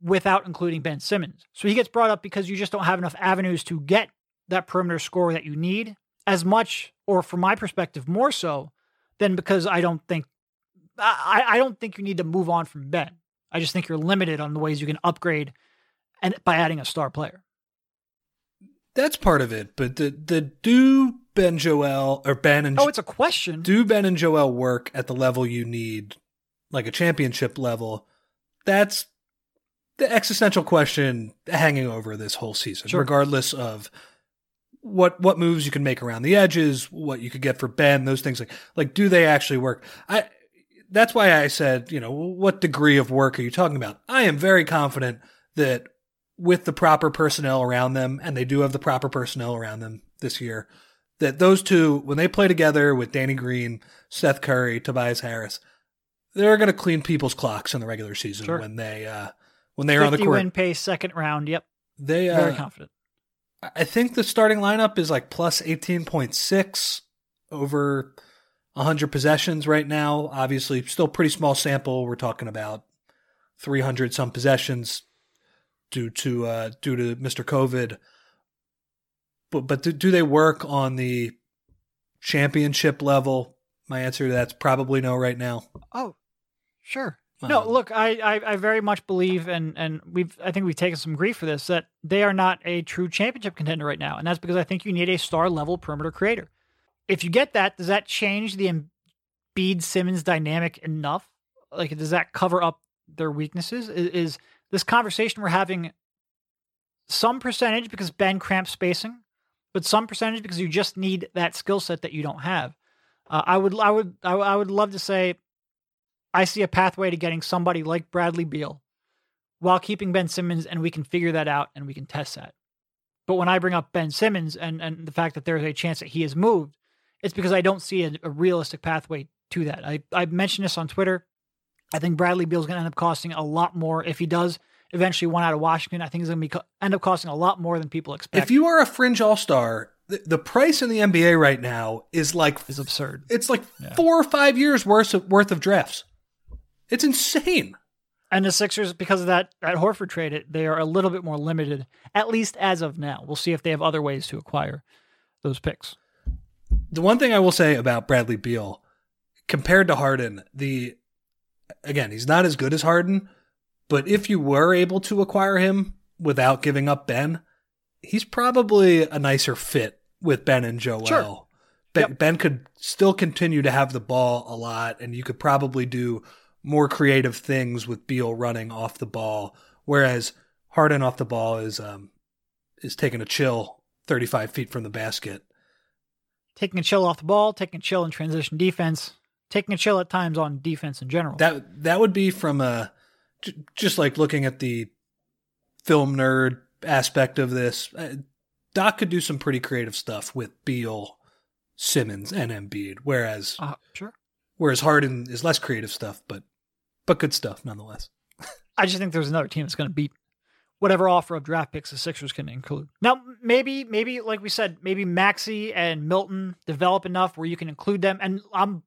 without including Ben Simmons. So he gets brought up because you just don't have enough avenues to get that perimeter score that you need as much, or from my perspective, more so than because I don't think I, I don't think you need to move on from Ben. I just think you're limited on the ways you can upgrade and by adding a star player. That's part of it, but the the do Ben Joel or Ben and Oh, it's a question. do Ben and Joel work at the level you need, like a championship level? That's the existential question hanging over this whole season, Sure. regardless of what what moves you can make around the edges, what you could get for Ben, those things like like do they actually work? I that's why I said, you know, what degree of work are you talking about? I am very confident that with the proper personnel around them, and they do have the proper personnel around them this year, that those two, when they play together with Danny Green, Seth Curry, Tobias Harris, they're going to clean people's clocks in the regular season Sure. when they uh, when they are on the 50 court. win pace, second round. Yep. They Very uh, confident. I think the starting lineup is like plus 18.6 over 100 possessions right now. Obviously, still pretty small sample. We're talking about 300 some possessions due to uh, due to Mr. COVID. But but do, do they work on the championship level? My answer to that's probably no right now. Oh, sure. No, Um, look, I, I, I very much believe, and and we've I think we've taken some grief for this that they are not a true championship contender right now, and that's because I think you need a star level perimeter creator. If you get that, does that change the Embiid Simmons dynamic enough? Like, does that cover up their weaknesses? Is, is this conversation we're having some percentage because Ben cramps spacing, but some percentage because you just need that skill set that you don't have? Uh, I would I would I, I would love to say I see a pathway to getting somebody like Bradley Beal while keeping Ben Simmons, and we can figure that out and we can test that. But when I bring up Ben Simmons and, and the fact that there's a chance that he is moved, it's because I don't see a, a realistic pathway to that. I, I mentioned this on Twitter. I think Bradley Beal is going to end up costing a lot more if he does eventually want out of Washington. I think he's going to be co- end up costing a lot more than people expect. If you are a fringe all star, the, the price in the NBA right now is like is absurd. it's like Yeah. four or five years worth of worth of drafts. It's insane. And the Sixers, because of that that Horford trade, it, they are a little bit more limited, at least as of now. We'll see if they have other ways to acquire those picks. The one thing I will say about Bradley Beal, compared to Harden, the again he's not as good as Harden, but if you were able to acquire him without giving up Ben, he's probably a nicer fit with Ben and Joel. Sure. Ben, Yep. ben could still continue to have the ball a lot, and you could probably do more creative things with Beal running off the ball, whereas Harden off the ball is um is taking a chill thirty five feet from the basket. Taking a chill off the ball, taking a chill in transition defense, taking a chill at times on defense in general. That that would be from a j- just like looking at the film nerd aspect of this. uh, Doc could do some pretty creative stuff with Beal, Simmons, and Embiid, whereas uh, sure. whereas Harden is less creative stuff, but but good stuff nonetheless. I just think there's another team that's going to beat whatever offer of draft picks the Sixers can include. Now, maybe, maybe like we said, maybe Maxey and Milton develop enough where you can include them. And I'm,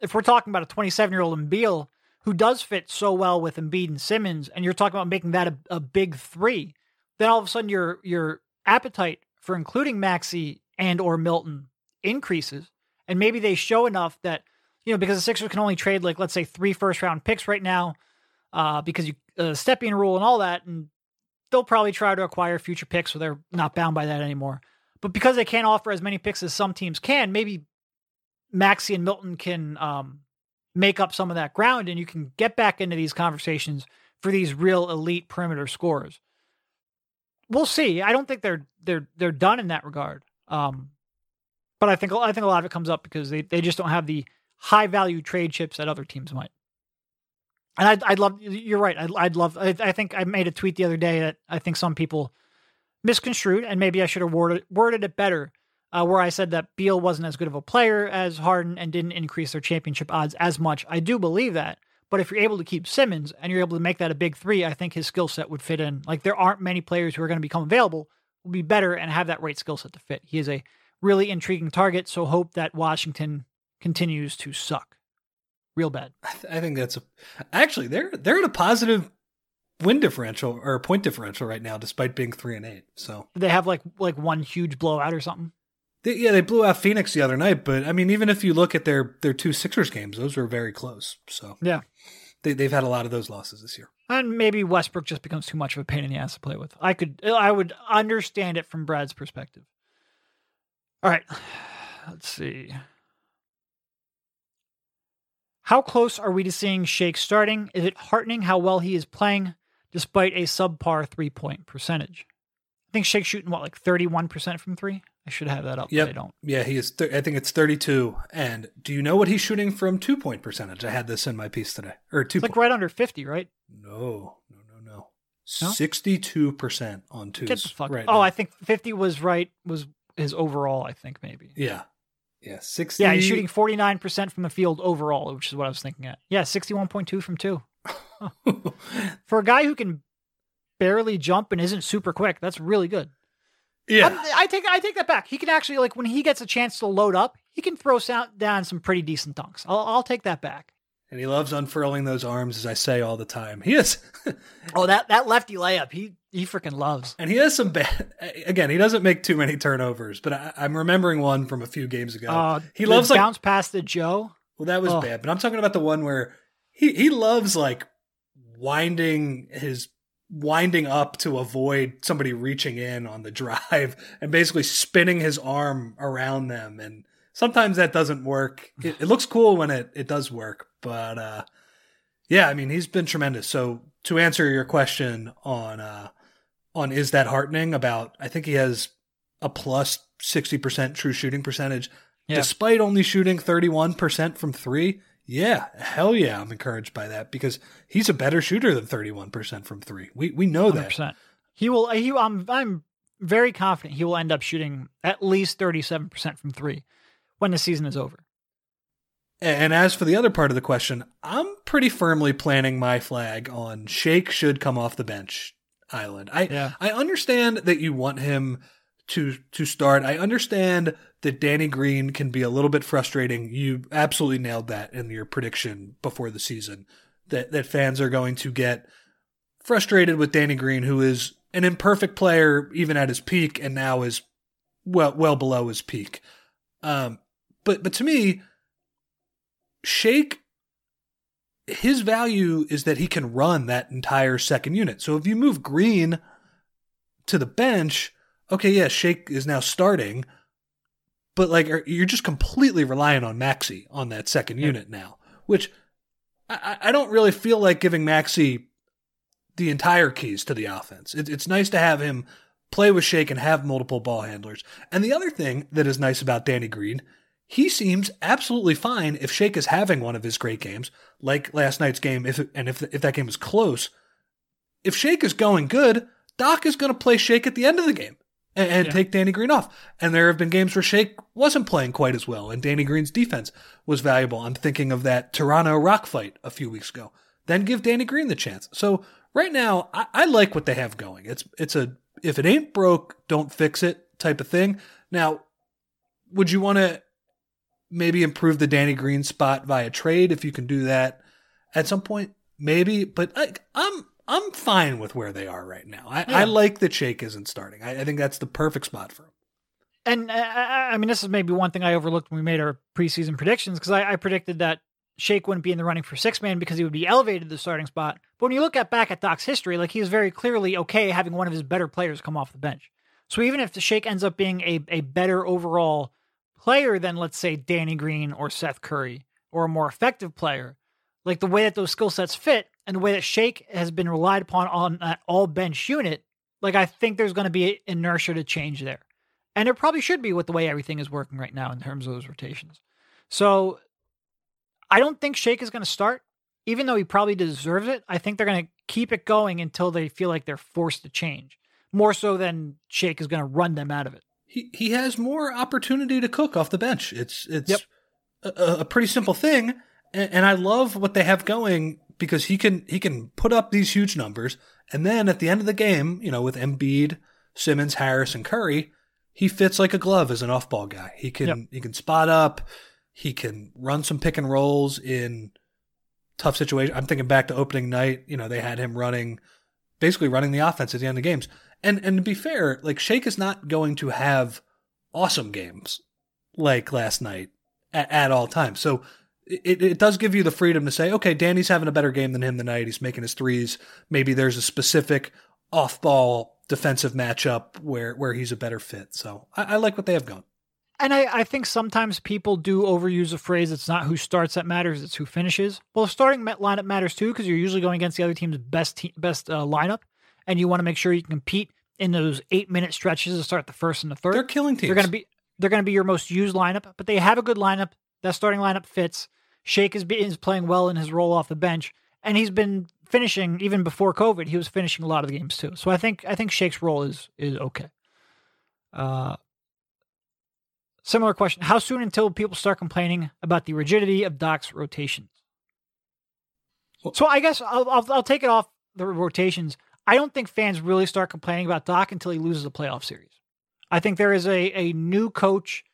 if we're talking about a 27 year old Embiid who does fit so well with Embiid and Simmons, and you're talking about making that a, a big three, then all of a sudden your your appetite for including Maxey and or Milton increases, and maybe they show enough that you know because the Sixers can only trade like let's say three first round picks right now uh, because you uh, Stepien rule and all that, and they'll probably try to acquire future picks, so they're not bound by that anymore. But because they can't offer as many picks as some teams can, maybe Maxey and Milton can um, make up some of that ground, and you can get back into these conversations for these real elite perimeter scorers. We'll see. I don't think they're they're they're done in that regard. Um, but I think I think a lot of it comes up because they, they just don't have the high value trade chips that other teams might. And I'd, I'd love, you're right. I'd, I'd love, I, I think I made a tweet the other day that I think some people misconstrued, and maybe I should have worded, worded it better, uh, where I said that Beal wasn't as good of a player as Harden and didn't increase their championship odds as much. I do believe that. But if you're able to keep Simmons and you're able to make that a big three, I think his skill set would fit in. Like there aren't many players who are going to become available, will be better and have that right skill set to fit. He is a really intriguing target, so hope that Washington continues to suck. Real bad. I, th- I think that's a actually they're they're at a positive win differential or point differential right now, despite being three and eight. So they have like like one huge blowout or something? they, yeah, they blew out Phoenix the other night, but I mean, even if you look at their their two Sixers games, those were very close. So Yeah. they, they've had a lot of those losses this year. And maybe Westbrook just becomes too much of a pain in the ass to play with. I could I would understand it from Brad's perspective. All right. Let's see. How close are we to seeing Shake starting? Is it heartening how well he is playing despite a subpar three point percentage? I think Shake's shooting what, like 31% from three? I should have that up, but I don't. Yeah, he is. Th- I think it's thirty two. And do you know what he's shooting from two point percentage? I had this in my piece today, or two. It's like right under 50, right? No, no, no, no. No? Sixty two percent on twos. Get the fuck. right oh, now. I think 50 was right, was his overall, I think maybe. yeah, yeah. Sixty. Yeah, he's shooting 49% from the field overall, which is what I was thinking at. Yeah, 61.2 from two. For a guy who can barely jump and isn't super quick, that's really good. yeah. I'm- I take I take that back. He can actually like when he gets a chance to load up, he can throw sound down some pretty decent dunks. I'll, I'll take that back. And he loves unfurling those arms, as I say all the time. He is, Oh, that that lefty layup, he he freaking loves. and he has some bad. Again, he doesn't make too many turnovers, but I, I'm remembering one from a few games ago. Uh, he loves like bounce past the Joe. Well, that was Oh. bad, but I'm talking about the one where he he loves like winding his winding up to avoid somebody reaching in on the drive and basically spinning his arm around them and sometimes that doesn't work. It, it looks cool when it it does work, but uh yeah, I mean, he's been tremendous. So to answer your question on uh on is that heartening about I think he has a plus 60% true shooting percentage Yeah. despite only shooting 31% from 3. Yeah, hell yeah, I'm encouraged by that because he's a better shooter than 31% from 3. We we know that. 100%. He will. He. I'm. I'm very confident he will end up shooting at least 37 percent from three when the season is over. And as for the other part of the question, I'm pretty firmly planting my flag on Shake should come off the bench island. I Yeah. I understand that you want him to to start. I understand that Danny Green can be a little bit frustrating. You absolutely nailed that in your prediction before the season. That that fans are going to get frustrated with Danny Green, who is an imperfect player even at his peak, and now is well well below his peak. Um, but but to me, Shake, his value is that he can run that entire second unit. So if you move Green to the bench, okay, yeah, Shake is now starting, but like you're just completely relying on Maxey on that second Yeah. unit now, which I, I don't really feel like giving Maxey the entire keys to the offense. It, it's nice to have him play with Shake and have multiple ball handlers. And the other thing that is nice about Danny Green, he seems absolutely fine if Shake is having one of his great games, like last night's game. If and if if that game is close, if Shake is going good, Doc is going to play Shake at the end of the game and, and Yeah. take Danny Green off. And there have been games where Shake wasn't playing quite as well, and Danny Green's defense was valuable. I'm thinking of that Toronto Rock fight a few weeks ago. Then give Danny Green the chance. So right now, I, I like what they have going. It's it's a if it ain't broke, don't fix it type of thing. Now, would you want to maybe improve the Danny Green spot via trade if you can do that at some point? Maybe, but I, I'm I'm fine with where they are right now. I, Yeah. I like that Shake isn't starting. I, I think that's the perfect spot for him. And uh, I, mean, this is maybe one thing I overlooked when we made our preseason predictions because I, I predicted that Shake wouldn't be in the running for six man because he would be elevated to the starting spot. But when you look at back at Doc's history, like he is very clearly okay having one of his better players come off the bench. So even if the Shake ends up being a, a better overall player than, let's say, Danny Green or Seth Curry, or a more effective player, like the way that those skill sets fit and the way that Shake has been relied upon on that all bench unit, like I think there's going to be inertia to change there. And it probably should be with the way everything is working right now in terms of those rotations. So I don't think Shake is going to start, even though he probably deserves it. I think they're going to keep it going until they feel like they're forced to change, more so than Shake is going to run them out of it. He he has more opportunity to cook off the bench. It's it's Yep. a, a pretty simple thing, and, and I love what they have going because he can he can put up these huge numbers, and then at the end of the game, you know, with Embiid, Simmons, Harris, and Curry, he fits like a glove as an off-ball guy. He can Yep. he can spot up, he can run some pick and rolls in tough situations. I'm thinking back to opening night. You know, they had him running, basically running the offense at the end of games. And and to be fair, like Shake is not going to have awesome games like last night at, at all times. So it, it does give you the freedom to say, okay, Danny's having a better game than him tonight. He's making his threes. Maybe there's a specific off ball defensive matchup where where he's a better fit. So I, I like what they have going. And I, I think sometimes people do overuse a phrase it's not who starts that matters, it's who finishes. Well, starting met lineup matters too because you're usually going against the other team's best te- best uh, lineup, and you want to make sure you can compete in those eight minute stretches to start the first and the 3rd They're killing teams. They're going to be they're going to be your most used lineup, but they have a good lineup. That starting lineup fits. Shake is, is playing well in his role off the bench, and he's been finishing even before COVID. He was finishing a lot of the games too. So I think I think Shake's role is is okay. Uh, similar question: How soon until people start complaining about the rigidity of Doc's rotations? So I guess I'll, I'll I'll take it off the rotations. I don't think fans really start complaining about Doc until he loses a playoff series. I think there is a a new coach,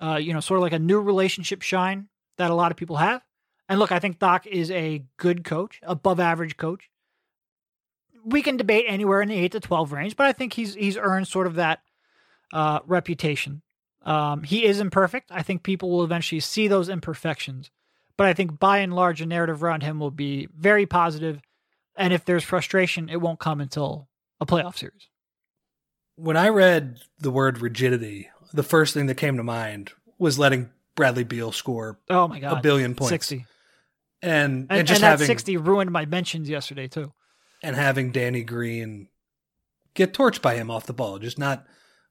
uh, you know, sort of like a new relationship shine that a lot of people have, And look, I think Doc is a good coach, above average coach. We can debate anywhere in the eight to twelve range, but I think he's he's earned sort of that uh, reputation. Um, he is imperfect. I think people will eventually see those imperfections, but I think by and large, the narrative around him will be very positive. And if there's frustration, it won't come until a playoff series. When I read the word rigidity, the first thing that came to mind was letting Bradley Beal score Oh my god, a billion points. sixty, And, and, and, just and having sixty ruined my mentions yesterday too. and having Danny Green get torched by him off the ball. Just not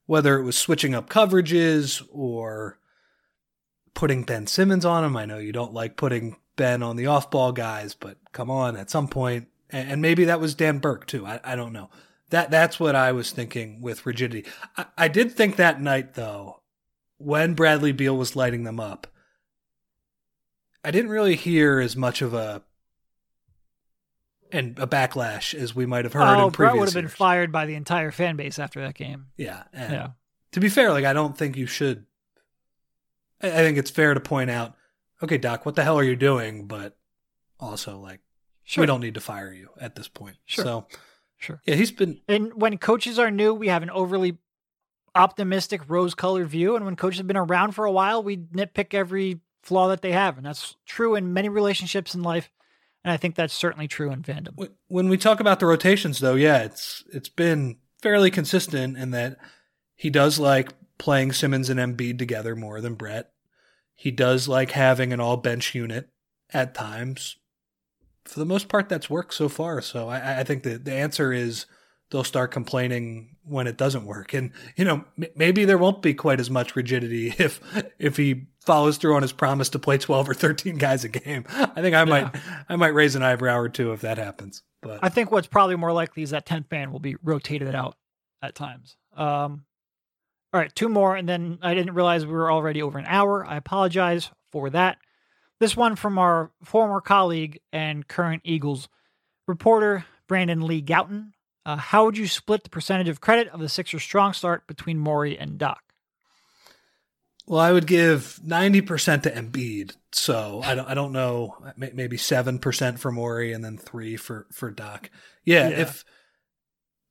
whether it was switching up coverages or putting Ben Simmons on him. I know you don't like putting Ben on the off ball guys, but come on, at some point, and, maybe that was Dan Burke too. I, I don't know. That that's what I was thinking with rigidity. I, I did think that night though, when Bradley Beal was lighting them up, I didn't really hear as much of a and a backlash as we might have heard Oh, in previous Brett would have been years. fired by the entire fan base after that game. Yeah, Yeah. to be fair, like I don't think you should. I I think it's fair to point out, okay, Doc, what the hell are you doing? But also, like, Sure. we don't need to fire you at this point. Sure. So, Sure. yeah, he's been And when coaches are new, we have an overly optimistic, rose colored view. And when coaches have been around for a while, we nitpick every flaw that they have. And that's true in many relationships in life. And I think that's certainly true in fandom. When we talk about the rotations, though, yeah, it's it's been fairly consistent in that he does like playing Simmons and Embiid together more than Brett. He does like having an all bench unit at times. For the most part, that's worked so far. So I, I think that the answer is they'll start complaining when it doesn't work, and you know m- maybe there won't be quite as much rigidity if if he follows through on his promise to play twelve or thirteen guys a game. I think I might I might raise an eyebrow or two if that happens. But I think what's probably more likely is that 10th man will be rotated out at times. Um, all right, two more, and then I didn't realize we were already over an hour. I apologize for that. This one from our former colleague and current Eagles reporter, Brandon Lee Gowton. Uh, how would you split the percentage of credit of the Sixers' strong start between Morey and Doc? Well, I would give ninety percent to Embiid. So I don't, I don't know, maybe seven percent for Morey and then three for for Doc. Yeah, Yeah. if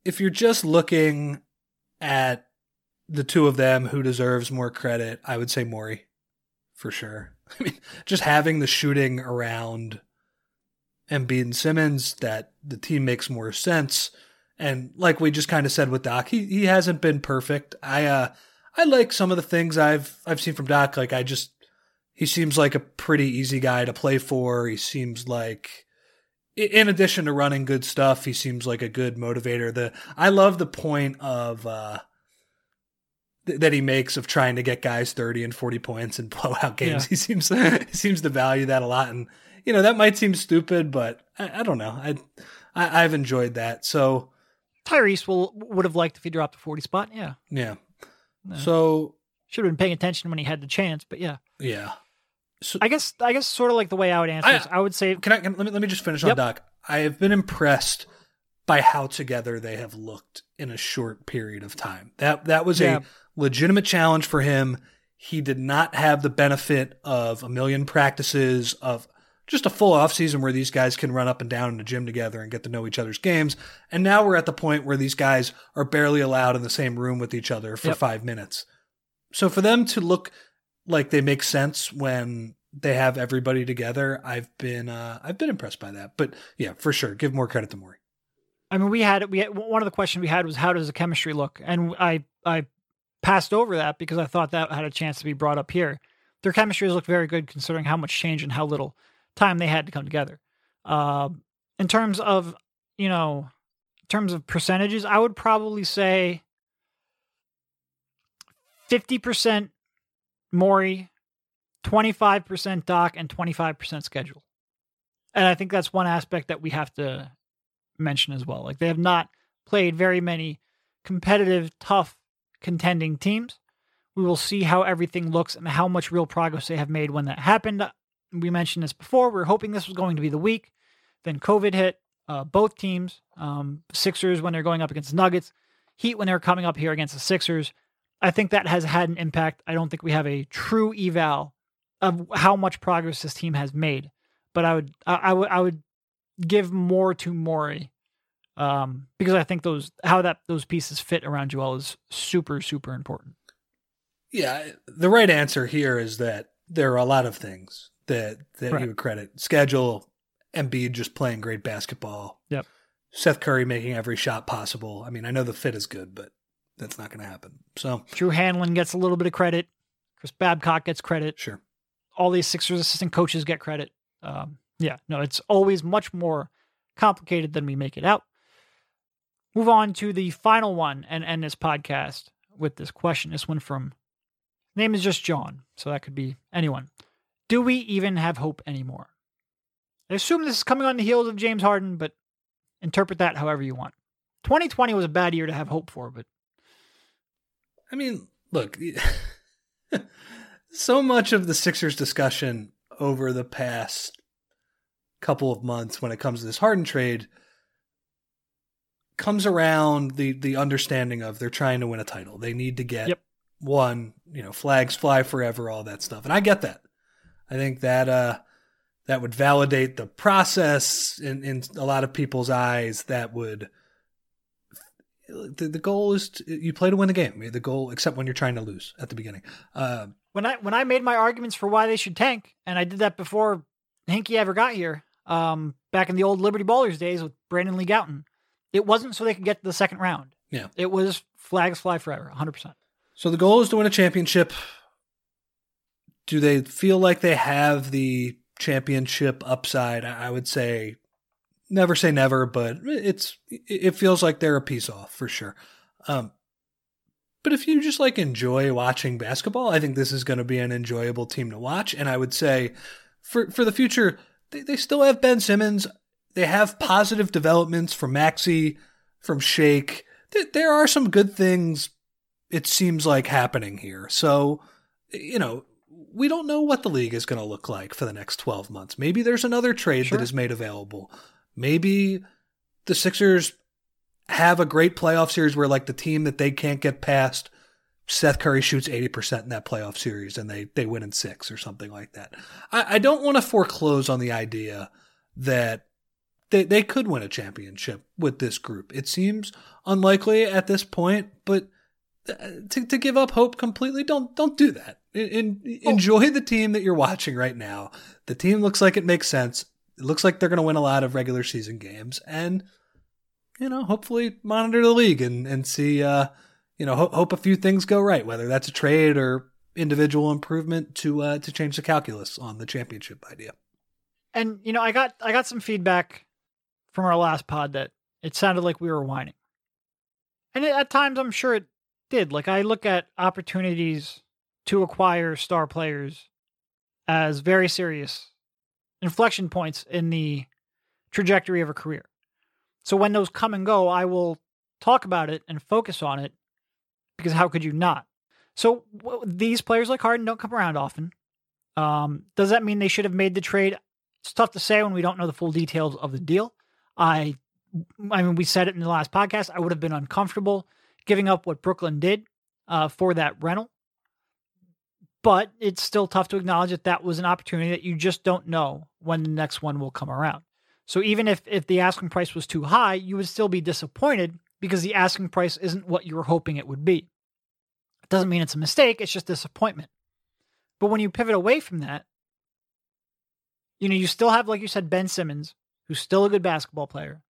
if you're just looking at the two of them, who deserves more credit? I would say Morey, for sure. I mean, just having the shooting around Embiid and Simmons, that the team makes more sense. And like we just kind of said with Doc, he he hasn't been perfect. I uh I like some of the things I've I've seen from Doc. Like I just he seems like a pretty easy guy to play for. He seems like in addition to running good stuff, he seems like a good motivator. The I love the point of uh th- that he makes of trying to get guys 30 and 40 points and blow out games. Yeah. He seems he seems to value that a lot and you know that might seem stupid, but I, I don't know. I, I I've enjoyed that. So Tyrese will would have liked if he dropped a 40 spot. Yeah. yeah. No. So Should have been paying attention when he had the chance, but yeah. yeah. So I guess I guess sort of like the way I would answer I- this, I would say Can I can, let me let me just finish on Doc. I have been impressed by how together they have looked in a short period of time. That that was Yeah. a legitimate challenge for him. He did not have the benefit of a million practices of just a full offseason where these guys can run up and down in the gym together and get to know each other's games. And now we're at the point where these guys are barely allowed in the same room with each other for Yep. 5 minutes. So for them to look like they make sense when they have everybody together. I've been uh, I've been impressed by that. But yeah, for sure, give more credit to Morey. I mean, we had we had, one of the questions we had was how does the chemistry look, and I I passed over that because I thought that had a chance to be brought up here. Their chemistry has looked very good considering how much change and how little time they had to come together. Um, in terms of you know, terms of percentages, I would probably say fifty percent Morey, twenty five percent Doc, and twenty five percent schedule. And I think that's one aspect that we have to mention as well. Like they have not played very many competitive, tough, contending teams. We will see how everything looks and how much real progress they have made when that happened. We mentioned this before. We were hoping this was going to be the week. Then COVID hit. Uh, both teams, um, Sixers when they're going up against Nuggets, Heat when they're coming up here against the Sixers. I think that has had an impact. I don't think we have a true eval of how much progress this team has made. but I would I, would I would give more to Morey um, because I think those how that those pieces fit around Joel is super super important. Yeah, the right answer here is that there are a lot of things that that Right. you would credit. Schedule, Embiid just playing great basketball. Yep. Seth Curry making every shot possible. I mean, I know the fit is good, but that's not going to happen. So, Drew Hanlen gets a little bit of credit. Chris Babcock gets credit. sure. All these Sixers assistant coaches get credit. Um, yeah, no, it's always much more complicated than we make it out. Move on to the final one and end this podcast with this question. This one from name is just John, so that could be anyone. Do we even have hope anymore? I assume this is coming on the heels of James Harden, but interpret that however you want. 2020 was a bad year to have hope for, but I mean, look, so much of the Sixers discussion over the past couple of months when it comes to this Harden trade comes around the the understanding of they're trying to win a title. They need to get Yep. one, you know, flags fly forever, all that stuff. And I get that. I think that uh that would validate the process in, in a lot of people's eyes. That would the, the goal is to, you play to win the game. The goal, except when you're trying to lose at the beginning. Uh, when I when I made my arguments for why they should tank, and I did that before Hinkie ever got here, um, back in the old Liberty Ballers days with Brandon Lee Gowton, it wasn't so they could get to the second round. Yeah. it was flags fly forever, 100. percent so the goal is to win a championship. Do they feel like they have the championship upside? I I would say never say never, but it's it feels like they're a piece off for sure. Um, but if you just like enjoy watching basketball, I think this is going to be an enjoyable team to watch. And I would say for for the future, they, they still have Ben Simmons. They have positive developments from Maxey, from Shake. There, are some good things. It seems like happening here. So, you know, we don't know what the league is going to look like for the next 12 months. Maybe there's another trade Sure. that is made available. Maybe the Sixers have a great playoff series where like the team that they can't get past Seth Curry shoots 80% in that playoff series and they, they win in six or something like that. I, I don't want to foreclose on the idea that they, they could win a championship with this group. It seems unlikely at this point, but uh, to, to give up hope completely, don't, don't do that. In, in- enjoy the team that you're watching right now. The team looks like it makes sense. It looks like they're going to win a lot of regular season games and, you know, hopefully monitor the league and, and see, uh, you know, hope, hope a few things go right, whether that's a trade or individual improvement to, uh, to change the calculus on the championship idea. And you know, I got I got some feedback from our last pod that it sounded like we were whining, and at times I'm sure it did. Like I look at opportunities to acquire star players as very serious inflection points in the trajectory of a career. So when those come and go, I will talk about it and focus on it because how could you not? So w- these players like Harden don't come around often. Um, does that mean they should have made the trade? It's tough to say when we don't know the full details of the deal. I, I mean, we said it in the last podcast. I would have been uncomfortable giving up what Brooklyn did uh, for that rental, but it's still tough to acknowledge that that was an opportunity that you just don't know when the next one will come around. So even if if the asking price was too high, you would still be disappointed because the asking price isn't what you were hoping it would be. It doesn't mean it's a mistake, it's just disappointment. But when you pivot away from that, you know, you still have, like you said, Ben Simmons, who's still a good basketball player.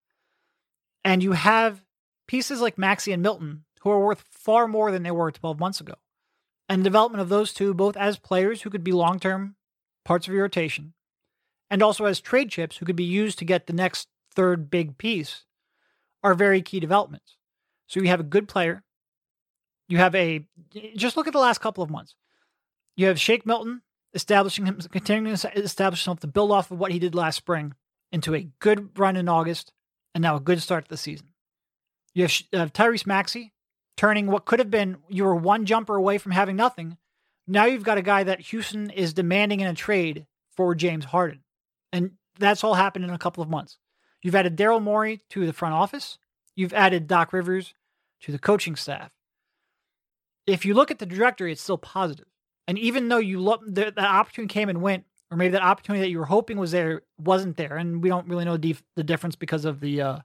And you have pieces like Maxey and Milton, who are worth far more than they were 12 months ago. And the development of those two, both as players who could be long term parts of your rotation, and also as trade chips who could be used to get the next third big piece, are very key developments. So you have a good player. You have a, just look at the last couple of months. You have Shake Milton establishing him, continuing to establish himself to build off of what he did last spring into a good run in August, and now a good start to the season. You have uh, Tyrese Maxey turning what could have been you were one jumper away from having nothing. Now you've got a guy that Houston is demanding in a trade for James Harden, and that's all happened in a couple of months. You've added Daryl Morey to the front office. You've added Doc Rivers to the coaching staff. If you look at the trajectory, it's still positive. And even though you look, the, that opportunity came and went or maybe that opportunity that you were hoping was there wasn't there, and we don't really know the, the difference because of the uh,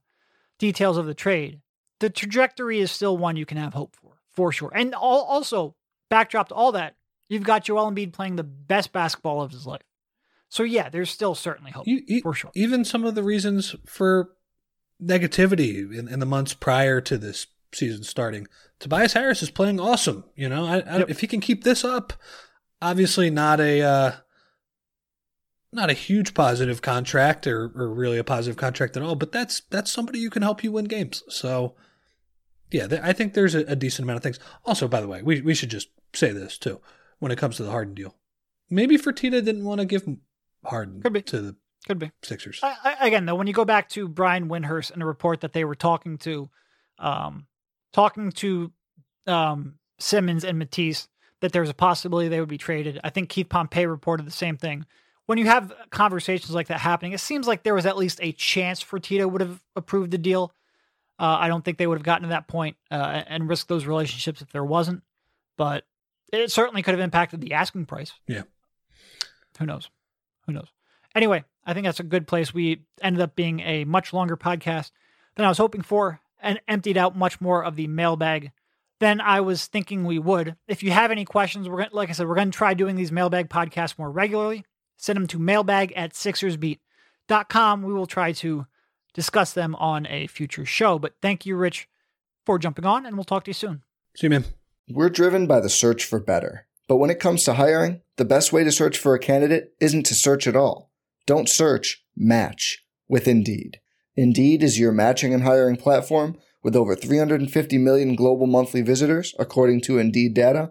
details of the trade. The trajectory is still one you can have hope for, for sure. And all, also, backdrop to all that, you've got Joel Embiid playing the best basketball of his life. So yeah, there's still certainly hope for sure. Even some of the reasons for negativity in, in the months prior to this season starting, Tobias Harris is playing awesome. You know, I, I, Yep. if he can keep this up, obviously not a uh, not a huge positive contract or, or really a positive contract at all, but that's that's somebody who can help you win games. So. Yeah, th- I think there's a, a decent amount of things. Also, by the way, we, we should just say this too when it comes to the Harden deal. Maybe Fertitta didn't want to give Harden Could be. to the Could be. Sixers. I, I, again, though, when you go back to Brian Windhorst and the report that they were talking to, um, talking to um, Simmons and Matisse, that there's a possibility they would be traded. I think Keith Pompey reported the same thing. When you have conversations like that happening, it seems like there was at least a chance Fertitta would have approved the deal. Uh, I don't think they would have gotten to that point, uh, and risked those relationships if there wasn't. But it certainly could have impacted the asking price. Yeah. Who knows? Who knows? Anyway, I think that's a good place. We ended up being a much longer podcast than I was hoping for and emptied out much more of the mailbag than I was thinking we would. If you have any questions, we're gonna, like I said, we're going to try doing these mailbag podcasts more regularly. Send them to mailbag at sixersbeat.com. We will try to discuss them on a future show. But thank you, Rich, for jumping on, and we'll talk to you soon. See you, man. We're driven by the search for better. But when it comes to hiring, the best way to search for a candidate isn't to search at all. Don't search, match with Indeed. Indeed is your matching and hiring platform with over 350 million global monthly visitors, according to Indeed data,